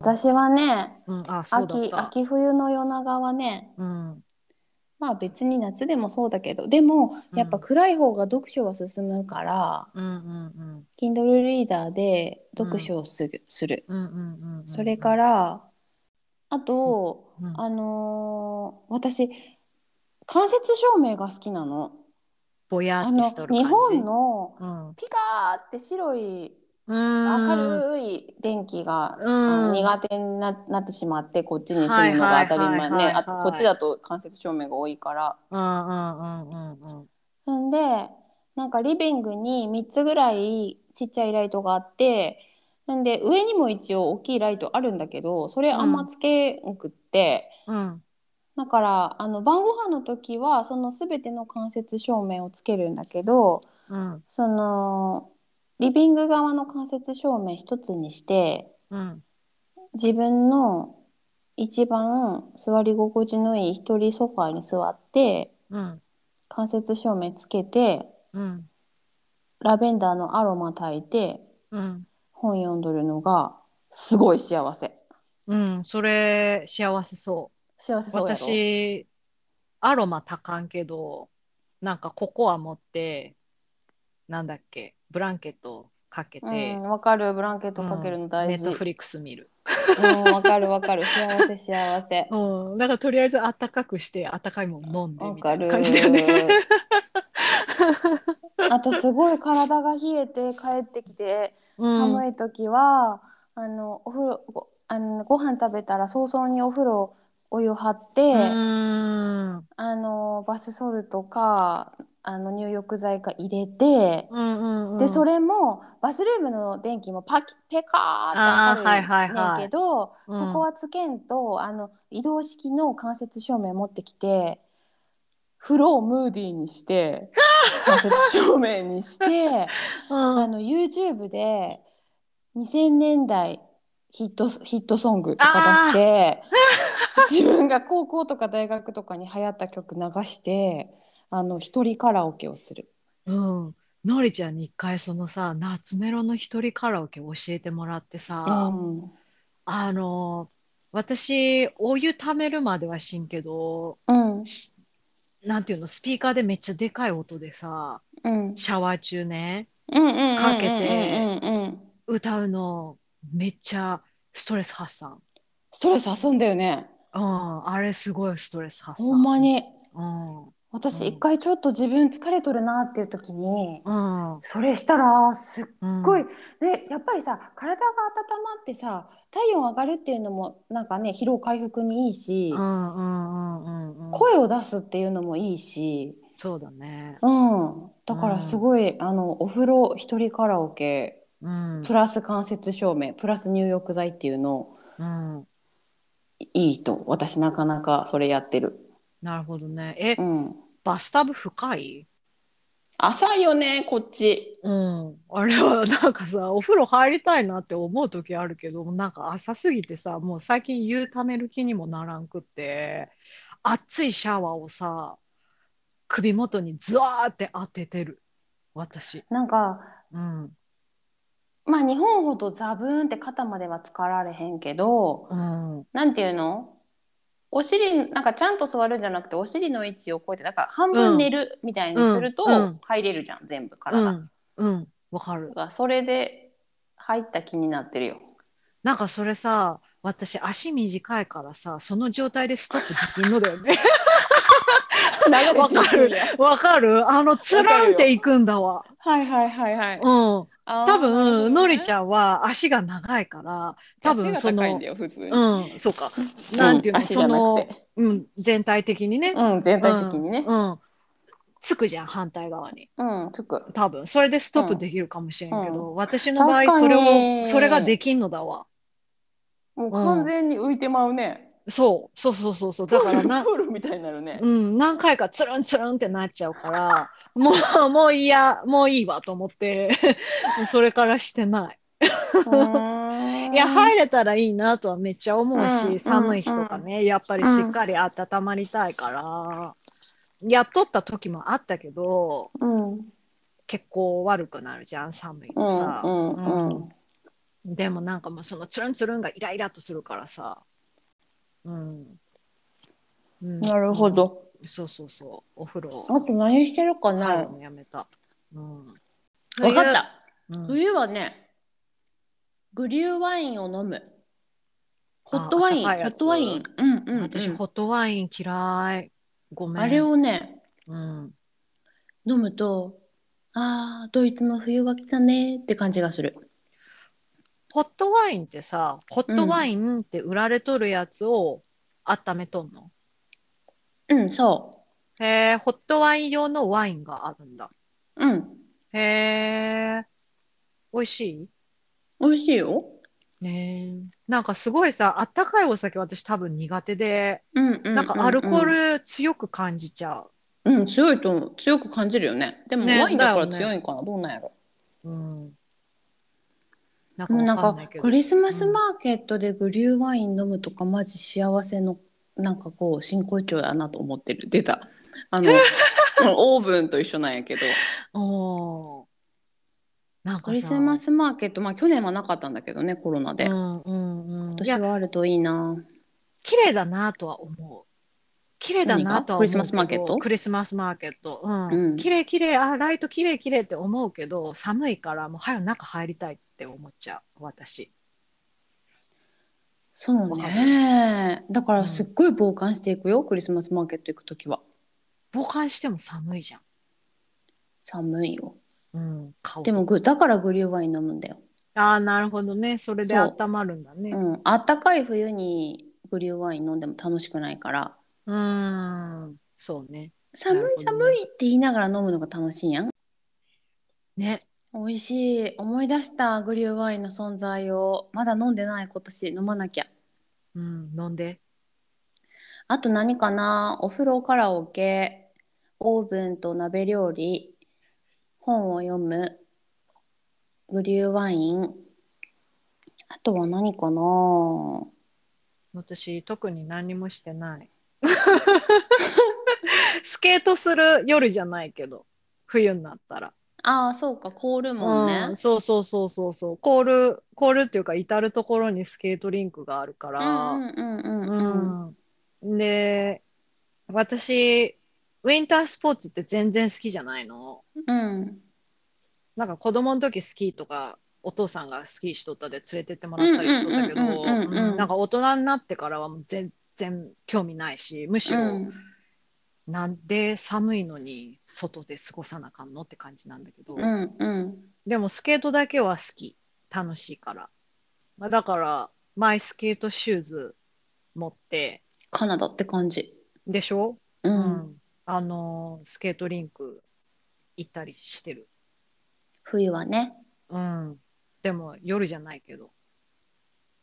私はねあ、そうだっ秋た。秋冬の夜長はねうん。まあ別に夏でもそうだけどでもやっぱうん暗い方が読書は進むから、うんうんうん。Kindle リーダーで読書をする,、するうんうんうんうん。それか、らあと、うんあのー私間接照明が好きなの。ぼやあのっとしとる感じ。日本のうん。ピカーって白いうん。明るい電気が、苦手にななってしまってこっちに住むのが当たり前ね。あとこっちだと間接照明が多いから。うんうんうんうん。うん。んでなんかリビングに3つぐらいちっちゃいライトがあってなんで上にも一応大きいライトあるんだけどそれあんまつけんくって、うん。だからあの晩ご飯の時はその全ての間接照明をつけるんだけどうん。そのリビング側の間接照明一つにしてうん。自分の一番座り心地のいい一人ソファーに座ってうん。間接照明つけてうん。ラベンダーのアロマ焚いてうん。本読んどるのがすごい幸せ。うん、それ幸せそう。幸せそう私、アロマたかんけど、なんかココア持って、なんだっけ、ブランケットかけて、うんわかる。ブランケットかけるの大事。ネットフリックス見る。うんわかるわかる。幸せ幸せ。うん、だからとりあえずあったかくして、あったかいもの飲んでわみたいな感じだよね。あとすごい体が冷えて帰ってきてうん。寒い時は、あのお風呂ごあのご飯食べたら早々にお風呂お湯張って、うん。あのバスソルトかあの入浴剤か入れて、うんうんうん。でそれもバスルームの電気もパキペカーって明るいあーはいはいはい。ねんけど、うんそこはつけんとあの移動式の間接照明持ってきて風呂をムーディーにして 間接照明にして。うん。あの YouTube で2000年代ヒットヒットソングとか出して自分が高校とか大学とかに流行った曲流してあの一人カラオケをする。うん。のりちゃんに一回そのさ、夏メロの一人カラオケ教えてもらってさ、うんあの、私、お湯ためるまではしんけど、うんしなんていうの、スピーカーでめっちゃでかい音でさ、うんシャワー中ね、かけて歌うのめっちゃストレス発散。ストレス遊んだよね。うん、あれすごいストレス発散。ほんまにうん。うん。私一回ちょっと自分疲れとるなっていう時にうん。それしたらすっうんすごい、でやっぱりさ体が温まってさ体温上がるっていうのもなんかね疲労回復にいいし、うんうんうんうんうん。声を出すっていうのもいいし、そうだね。うん、だからすごい、あのお風呂一人カラオケうん。プラス間接照明プラス入浴剤っていうのうん。いいと私なかなかそれやってる、なるほどね。えう、ん、バスタブ深い？浅いよねこっちうん。あれはなんかさ、お風呂入りたいなって思う時あるけど、なんか浅すぎてさ、もう最近湯ためる気にもならんくって、熱いシャワーをさ、首元にズワーって当ててる。私。なんかうん。まあ日本ほどザブーンって肩までは浸かられへんけどうん。なんていうの？お尻なんかちゃんと座るんじゃなくてお尻の位置をこうやってなんか半分寝るみたいにすると入れるじゃん全部う体、ん。うん。わかるそれで入った気になってるよ。なんかそれさ、私足短いからさ、その状態でストップできんのだよね。わかるわかる？あの、つらんっていくんだわ。はいはいはいはい。うん。多分、のりちゃゃんは足が長いから、多分その、よ、普通に。うん、そうか。なんていうの、足じゃなくそのて、うん、全体的にね。うん、全体的にね。うん。うんつくじゃん、反対側に。うん、つく。多分、それでストップできるかもしれんけど、う私の場合、それにを、それができんのだわ。もう完全に浮いてまうね。そう、そうそうそうそう。だからなプ、ールみたいになるね。うん、何回かつるんつるんってなっちゃうから、もう、もういいや、もういいわと思って、それからしてない。いや、入れたらいいなとはめっちゃ思うし、うん寒い日とかね、やっぱりしっかり温まりたいから、やっとった時もあったけど、うん。結構悪くなるじゃん、寒いうん。とさ。うん。うん。でもなんかもうそのつるんつるんがイライラとするからさ。うん。うんなるほ。ど。そうそうそう。お風呂あと何してるか入なるのやめた。うん。わかった。うん冬はね、グリューワインを飲む。ホットワイン、ホットワイン。うんうん、うん。私、ホットワイン嫌い。ごめん。あれをね、うん。飲むと、ああ、ドイツの冬が来たねって感じがする。ホットワインってさ、ホットワインって売られとるやつを温めとんの、うん、そへえ、ホットワイン用のワインがあるんだ。う。うん。へえ、美味し美味しいよ。いねえ。なんかすごいさ、あったかいお酒私多分苦手で、うんうん、うん。なんかアルコール強く感じちゃう。うん、強いと思う強く感じるよね。でもねワインだからだよね強いんかな、どうなんやろ。うん。なんかもうなんか。クリスマスマーケットでグリューワイン飲むとかマジ幸せのなんかこう真骨頂だなと思ってる。出た。あのオーブンと一緒なんやけど。おーなんかさクリスマスマーケットまあ去年はなかったんだけどねコロナで。うんうんうん。今年はあるといいな。綺麗だなとは思う。綺麗だなとクリスマスマーケット？クリスマスマーケット。うん。うん綺麗綺麗あ、ライト綺麗綺麗って思うけど、寒いからもう早く中入りたいって思っちゃう、私。そうね。だからすっごい傍観していくよ、クリスマスマーケット行くときは。傍観しても寒いじゃん。寒いよ。うん。顔でもグだからグリューワイン飲むんだよ。ああ、なるほどね。それで温まるんだね。うん。あったかい冬にグリューワイン飲んでも楽しくないから。うーん。そうね。寒い寒いって言いながら飲むのが楽しいやん。ね。美味しい。思い出したグリューワインの存在を。まだ飲んでない今年飲まなきゃ。うん。飲んで。あと何かな？お風呂カラオケ、オーブンと鍋料理、本を読む、グリューワイン。あとは何かな？私、特に何もしてない。スケートする夜じゃないけど、冬になったら。ああ、そうか、凍るもんねう。ん、そうそうそうそうそう。凍る、凍るっていうか、至るところにスケートリンクがあるかうんら。うんうんうんうん。うん。で、私、ウィンタースポーツって全然好きじゃないの。うん。なんか子供の時スキーとか、お父さんがスキーしとったで連れてってもらったりしとったけど、なんか大人になってからはもう全然興味ないし、むしろ、うんなんで寒いのに外で過ごさなあかんのって感じなんだけど、うんうん。でもスケートだけは好き。楽しいから。まあだから、マイスケートシューズ持って、カナダって感じ。でしょ？う。うんあのースケートリンク行ったりしてる。冬はね、うん。でも夜じゃないけど。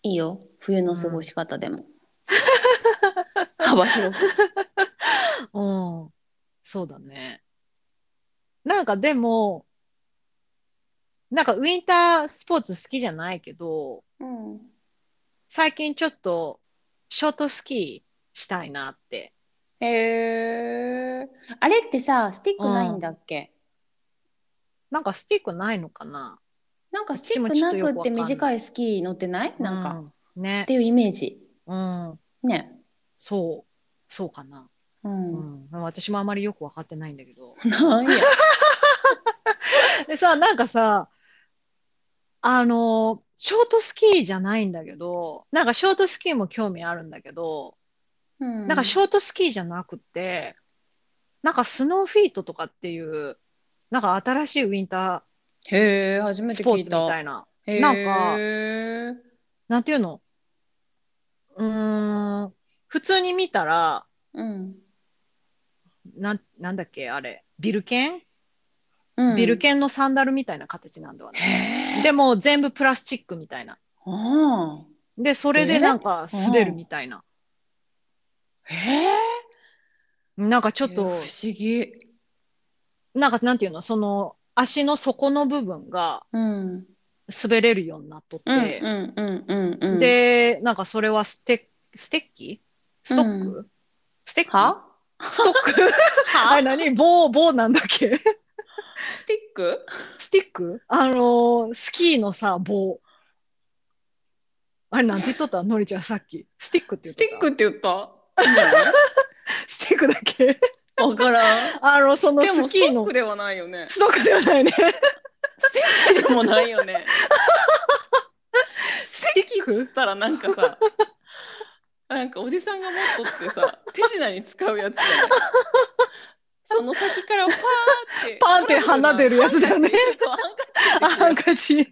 いいよ。冬の過ごし方でも。幅広く。うん。そうだね。なんかでも、なんかウィンタースポーツ好きじゃないけど、うん。最近ちょっとショートスキーしたいなって。へえ。あれってさ、スティックないんだっけ、なんかスティックないのかな？なんかスティックなくって短いスキー乗ってない？なんか、っうんねて。いうイメージ。うん。ね。そう。そうかな。う。うんん。私もあまりよくわかってないんだけど。なんや。でさ、なんかさ、あの、ショートスキーじゃないんだけど、なんかショートスキーも興味あるんだけど、うん。なんかショートスキーじゃなくて、なんかスノーフィートとかっていう、なんか新しいウィンターへえ、初めてスポーツみた。たいな。へなんかえ。なんていうの？うーん、普通に見たら、うん。なん、なんだっけ、あれ、ビルケン？うんビルケンのサンダルみたいな形なんだわね。でも全部プラスチックみたいな。うん。で、それでなんか滑るみたいな。へえ。なんかちょっと不思、議。なんかなんていうの、その足の底の部分がうん。滑れるようになっとっうんて、で、なんかそれはステステッキ？ストック、うステッキ？は？ストック？あれ何？棒、棒なんだっけ？スティック？スティック？あのースキーのさ、棒。あれなんて言っとった？のりちゃんさっき。スティックって言った？ティックって言った？スティックだっけ？わからん。あの、そのでもスキーのストック。ではないよね。ストックではないね。ステッキでもないよね。ステッキっつったらなんかさ、なんかおじさんが持っとってさ、手品に使うやつじゃない。その先からパーって。パーンって鼻出るやつだよねそう、ハンカチ。それが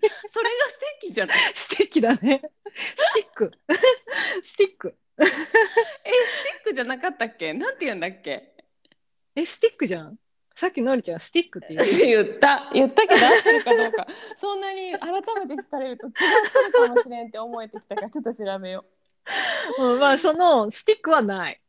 ステッキじゃない。ステッキだね。スティック。スティック。え、スティックじゃなかったっけ？なんて言うんだっけ？え、スティックじゃん？さっきのりちゃん、スティックって言った言ったけど合ってるかどうかそんなに改めて聞かれると違ってるかもしれんって思えてきたからちょっと調べよう ん、まあ、そのスティックはない。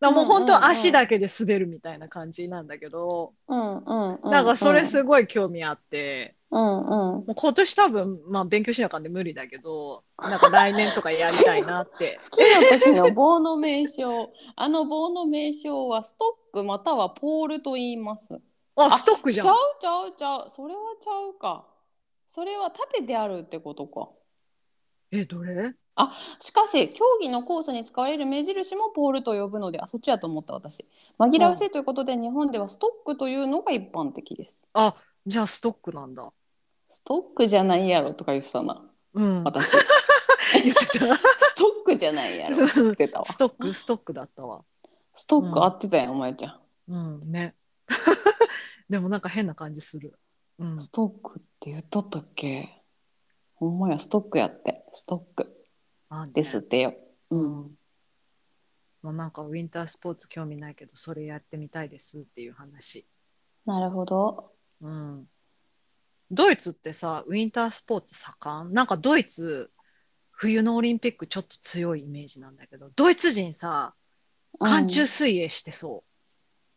だもう本当足だけで滑るみたいな感じなんだけど、う。うんうんうん、なんかそれすごい興味あって、うんうん。もう今年多分、まあ勉強しなあかんで無理だけど、なんか来年とかやりたいなって。スキーの時の棒の名称あの棒の名称はストックまたはポールと言います。あ、ストックじゃんちゃう。ちゃうちゃうそれはちゃうか。それは縦であるってことか。え、どれ？しかし競技のコースに使われる目印もポールと呼ぶのであそっちやと思った私紛らわしいということで、日本ではストックというのが一般的ですあ、じゃあストックなんだ。ストックじゃないやろとか言ってたなうん。私ス 言ってた。トックじゃないやろ言ってたわストック、ストックだったわ。ストック合ってたやんお前ちゃんうん、ね。でもなんか変な感じする。うん。ストックって言っとったっけ？ほんまやストックやってストックあねですってよ、ううんん。まあ、なんかウィンタースポーツ興味ないけど、それやってみたいですっていう話。なるほどうん。ドイツってさ、ウィンタースポーツ盛ん？なんかドイツ、冬のオリンピックちょっと強いイメージなんだけど、ドイツ人さ、寒中うん水泳してそ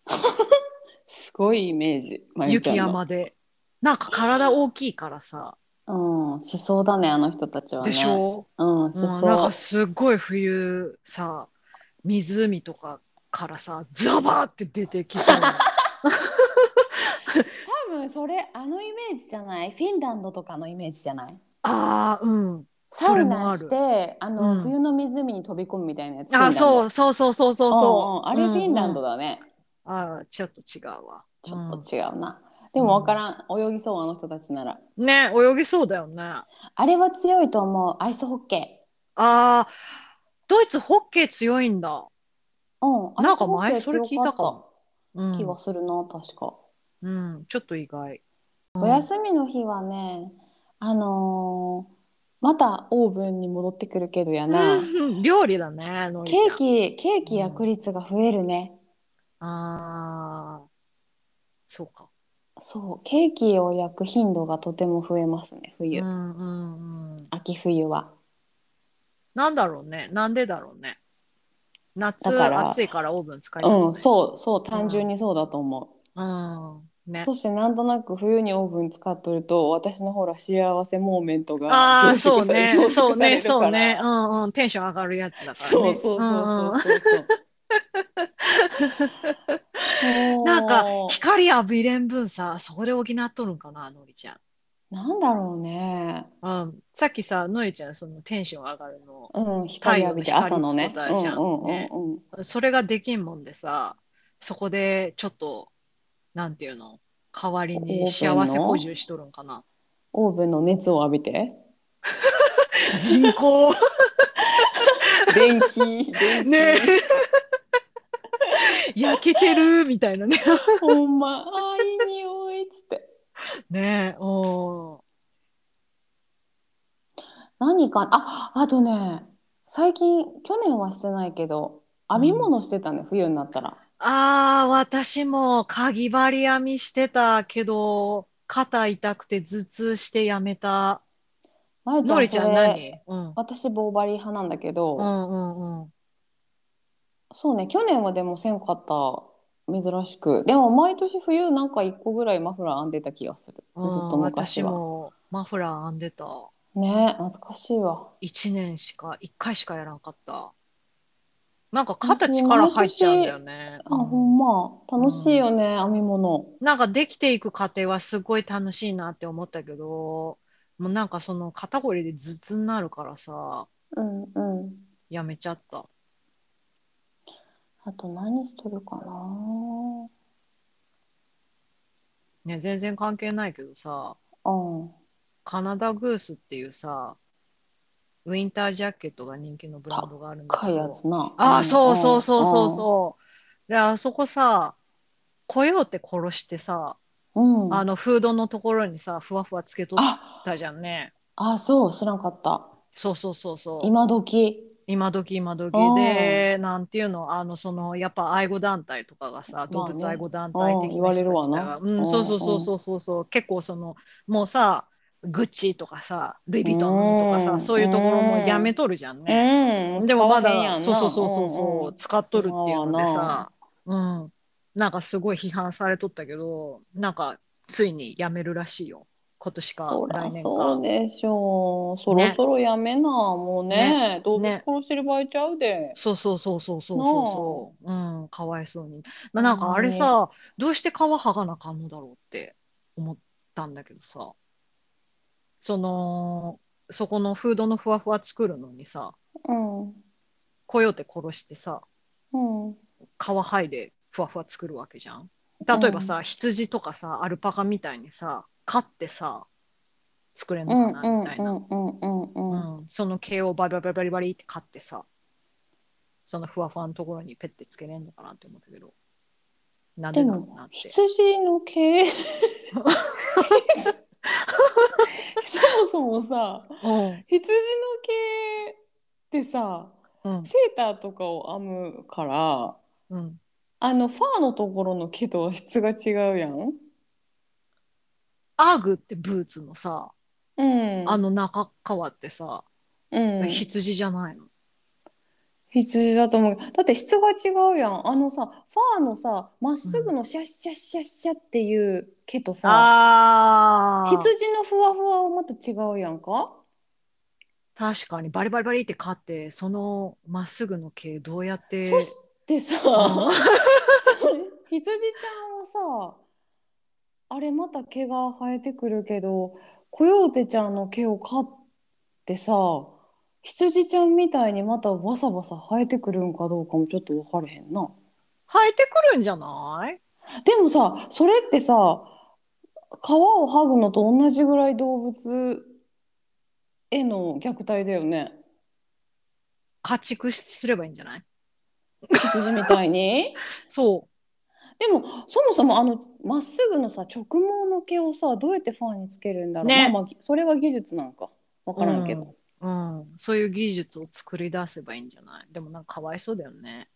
すごいイメージう。まゆちゃんの雪山で。なんか体大きいからさ、うんしそうだねあの人たちはねでしょ？うんしうん、そう、なんかすっごい冬さ、湖とかからさ、ザバーって出てきそうな。多分それあのイメージじゃない？フィンランドとかのイメージじゃない？ああ、うん。サウナしてあの、うん冬の湖に飛び込むみたいなやつあー、うそうそうそうそうそうそう。あれフィンランドだ。だね、ああ、ちょっと違うわ。ちょっと違うな、でも分からん。泳ぎそうあの人たちなら。うんね、泳ぎそうだよね。ああれは強いと思う。アイスホッケあ、ドイツホッケー強いんだ。ーうんなんか前それ聞いたか気ん。がするな確か、うん、ちょっと意外。お休みの日はねあのーまたオーブンに戻ってくるけどやな、うん料理だね、ケーキケーキ焼く率が増えるね、ああ、そうか。そうケーキを焼く頻度がとても増えますね冬、うんうんうん。秋冬はなんだろうね。なんでだろうね。夏だから暑いからオーブン使いたい、うんそうそう単純にそうだと思う、うん。ね。そしてなんとなく冬にオーブン使っとると私のほら幸せモーメントがああ、凝そうね。そうね。そうね。うんうん。テンション上がるやつだからね。そうそうそうそうそうそうそうなんか光浴びれん分さ、そこで補っとるんかな、のりちゃん。なんだろうね。うん、さっきさ、のりちゃん、そのテンション上がるの、うん光浴びて朝のね。光っつったじゃんうんうんねうんうん。それができんもんでさ、そこでちょっと、なんていうの、代わりに幸せ補充しとるんかな。オーブンの熱を浴びて？人工。電気電気。ね 焼けてるみたいなね。ほんまあーいい匂いっつってねえ、おー何か、あ、あとね、最近、去年はしてないけど、編み物してたね、冬になったら。ああ、私もかぎ針編みしてたけど、肩痛くて頭痛してやめた。まゆちゃん、ちゃん何？うん。私、棒針派なんだけうど、んうんうん。そうね、去年はでもせんかった。珍しく。でも、毎年冬なんか一個ぐらいマフラー編んでた気がする。ずっとうん、私昔は。もマフラー編んでた。ね懐かしいわ。一年しか、一回しかやらんかった。なんか肩力入っちゃうんだよね。あ、うんほんま。楽しいよね、編み物。なんかできていく過程はすごい楽しいなって思ったけど、もうなんかその肩こりで頭痛になるからさ、うんうん。やめちゃった。あと何しとるかな？ね、全然関係ないけどさ、うん。カナダグースっていうさ、ウィンタージャケットが人気のブランドがあるんだけ高いやど。つな。ああ、んそうそうそうそううそう。で、あそこさ、コヨーテ殺してさ、ん。うん。あのフードのところにさ、ふわふわつけとっあ、たじゃんね。あ、そう、知らんかった。そうそうそうそう。今時。今時今時。うんで、なんていうの、あの、その、やっぱ愛護団体とかがさ、動物愛護団体的な人たちが、うん、うんそうそうそうそうそう。そう、結構その、もうさ、グッチとかさ、ルイ・ヴィトンとかさ、うん。そういうところもやめとるじゃんね。うん。でもまだ、そうそうそうそうそう、使っとるっていうのでさ、うん、なんかすごい批判されとったけど、なんかついにやめるらしいよ。今年か来年そうか。でしょう。そろそろやめな、もうね。動物ね殺してる場合ちゃうで。そうそうそうそうそうそうそう。うん、かわいそうに。まあ、なんかあれさ、どうして皮剥がなあかんのだろうって思ったんだけどさ、その、そこのフードのふわふわ作るのにさ、うん。コヨーテ殺してさ、うん。皮剥いでふわふわ作るわけじゃん。例えばさ、羊とかさ、アルパカみたいにさ、飼ってさ、作れんうんのかなみたいな。うんうんうんうん。うん。その毛をバリバリバリバリって飼ってさ、そのふわふわのところにペッてつけれんのかなって思ったけど、なんででだろうなもって。羊の毛。そもそもさうん。羊の毛ってさうん。セーターとかを編むからうん、あのファーのところの毛とは質が違うやん。アーグってブーツのさ、うん。あの中側ってさ、うん、羊じゃないの？羊だと思う。だって質が違うやん。あのさ、ファーのさ、まっすぐのシャッシャッシャッシャッっていう毛とさ、ああ羊のふわふわはまた違うやんか？確かにバリバリバリって飼ってそのまっすぐの毛どうやってそしてさ、うん 羊ちゃんはさ、あれまた毛が生えてくるけど、コヨーテちゃんの毛を飼ってさ、羊ちゃんみたいにまたバサバサ生えてくるんかどうかもちょっと分からへんな。生えてくるんじゃない？でもさ、それってさ、皮を剥ぐのと同じぐらい動物への虐待だよね。家畜すればいいんじゃない？羊みたいに？そでも、そもそもあの、まっすぐのさ、直毛の毛をさ、どうやってファンにつけるんだろう。ね。まあまあ、それは技術なんか。わうからんけど。うん、うん、そういう技術を作り出せばいいんじゃない？でもなんかかわいそうだよね。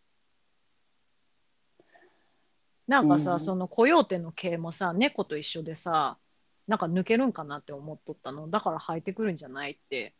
なんかさ、うん。そのコヨーテの毛もさ猫と一緒でさなんか抜けるんかなって思っとったの。だから生えてくるんじゃないって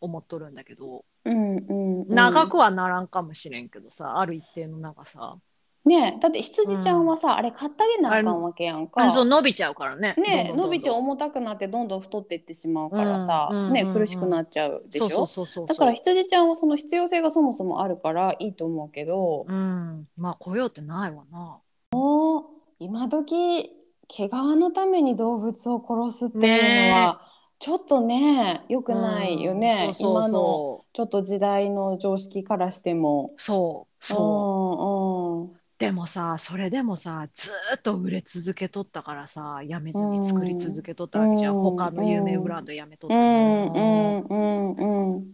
思っとるんだけど、うんうん、うん。長くはならんかもしれんけどさある一定の長さねえ、だって羊ちゃんはさ、あれ、買ってあげなあかんわけやんか。あそう伸びちゃうからね。ね伸びて重たくなってどんどん太っていってしまうからさ、ねうんうんうん。うん苦しくなっちゃうでしょ？そうそうそうそうだから羊ちゃんはその必要性がそもそもあるからいいと思うけど、うん。まあコヨーテないわな。今時毛皮のために動物を殺すっていうのは、ちょっとね良くないよね、うんそうそう今のそうちょっと時代の常識からしても。そうそう。うんうんでもさそれでもさずーっと売れ続けとったからさやめずに作り続けとったわけじゃん、うん他の有名ブランドやめとったうのんうんうんうん。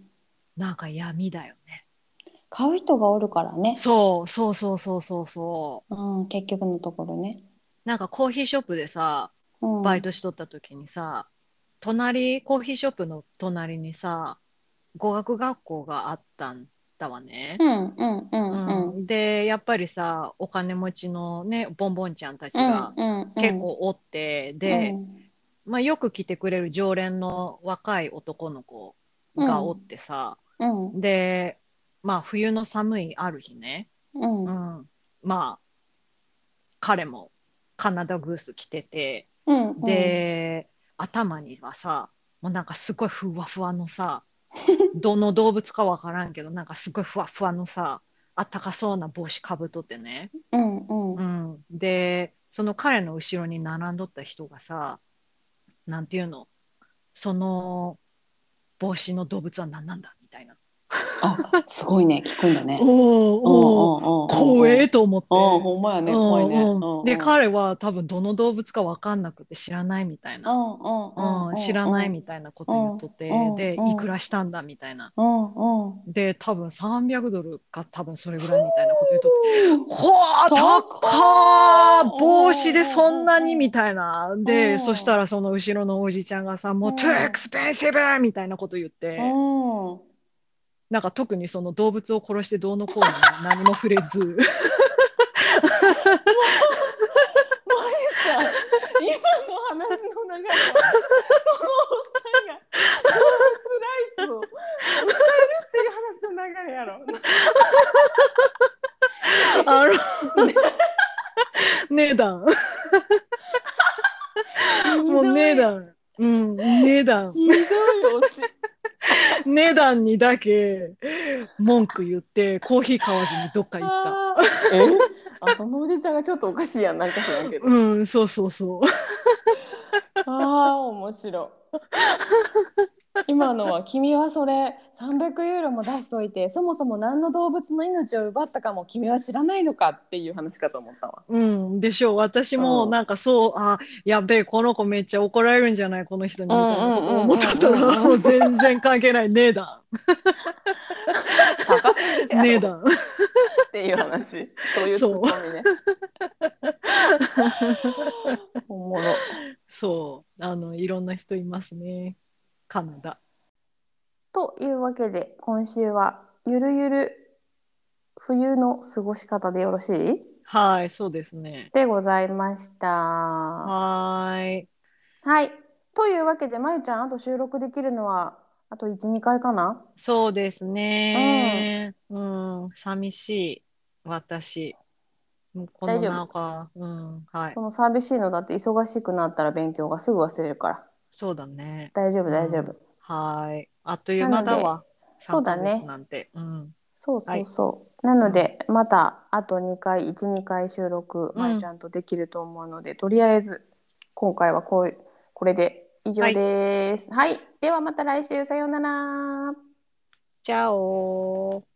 なんか闇だよね。買う人がおるからね、そうそうそうそうそうそう。うん、結局のところね。なんかコーヒーショップでさうん。バイトしとった時にさ、隣、コーヒーショップの隣にさ、語学学校があったんだわね。うんうんうんうん。うん。で、やっぱりさ、お金持ちのね、ボンボンちゃんたちが結構おって、で、まあ、よく来てくれる常連の若い男の子がおってさ、うん。うん。で、まあ、冬の寒いある日ね、うん。ううん。ん、まあ、彼もカナダグース着てて、うん。で、頭にはさ、もうなんかすごいふわふわのさ、どの動物かわからんけど、なんかすごいふわふわのさ、あったかそうな帽子かぶっとってね。うんうんうん、で、その彼の後ろに並んどった人がさ、なんていうの、その帽子の動物は何なんだ？あすごいね。聞くんだね。おーお怖えと思って。あほんまやね。怖いね。で、彼は多分どの動物か分かんなくて知らないみたいな。うん、知らないみたいなこと言っとって。うん、で、うんいくらしたんだみたいな。で、多分300ドルか多分それぐらいみたいなこと言っとって、ほあ、高っ。帽子でそんなにみたいな。うで、ん。そしたらその後ろのおじちゃんがさ、もううん。too expensive! みたいなこと言って、うんなんか特にその動物を殺してどうのこうの何も触れず、さ今の話の流れはそのおっさんが動物ライツを訴えるっていう話の流れやろ。あの、値段。もう値段。うん、値段。ひどいオチ。値段にだけ文句言ってコーヒー買わずにどっか行った。えあそのおじちゃんがちょっとおかしいやんなんか知らんけど。うん、そうそうそう。ああ面白い。今のは君はそれ300ユーロも出しといてそもそも何の動物の命を奪ったかも君は知らないのかっていう話かと思ったわ。うん、でしょう。私もうんなんかそう、あ、やべえ、この子めっちゃ怒られるんじゃない、この人にみたいなことを思っとったら、もう全然関係ない。値段。高すぎるやろ値段。っていう話。そういうツッコミね。おもろ。そう。あの、いろんな人いますね。カナダ。というわけで今週はゆるゆる冬の過ごし方でよろしい？はい、そうですね。でございました。ははーい。い。というわけでまゆちゃんあと収録できるのはあと1、2回かな？そうですね。うん、寂しい。私。この大丈夫？なんか、うん、はいそ。の寂しいのだって忙しくなったら勉強がすぐ忘れるからそうだね。大丈夫大丈夫。はい。あっという間だわ。そうだね3ヶ月なんて。うん。そうそうそう。なので、またあと2回、1、2回収録、まゆちゃんとできると思うので、とりあえず今回はこうこれで以上です。はい、ではまた来週、さようなら。チャオ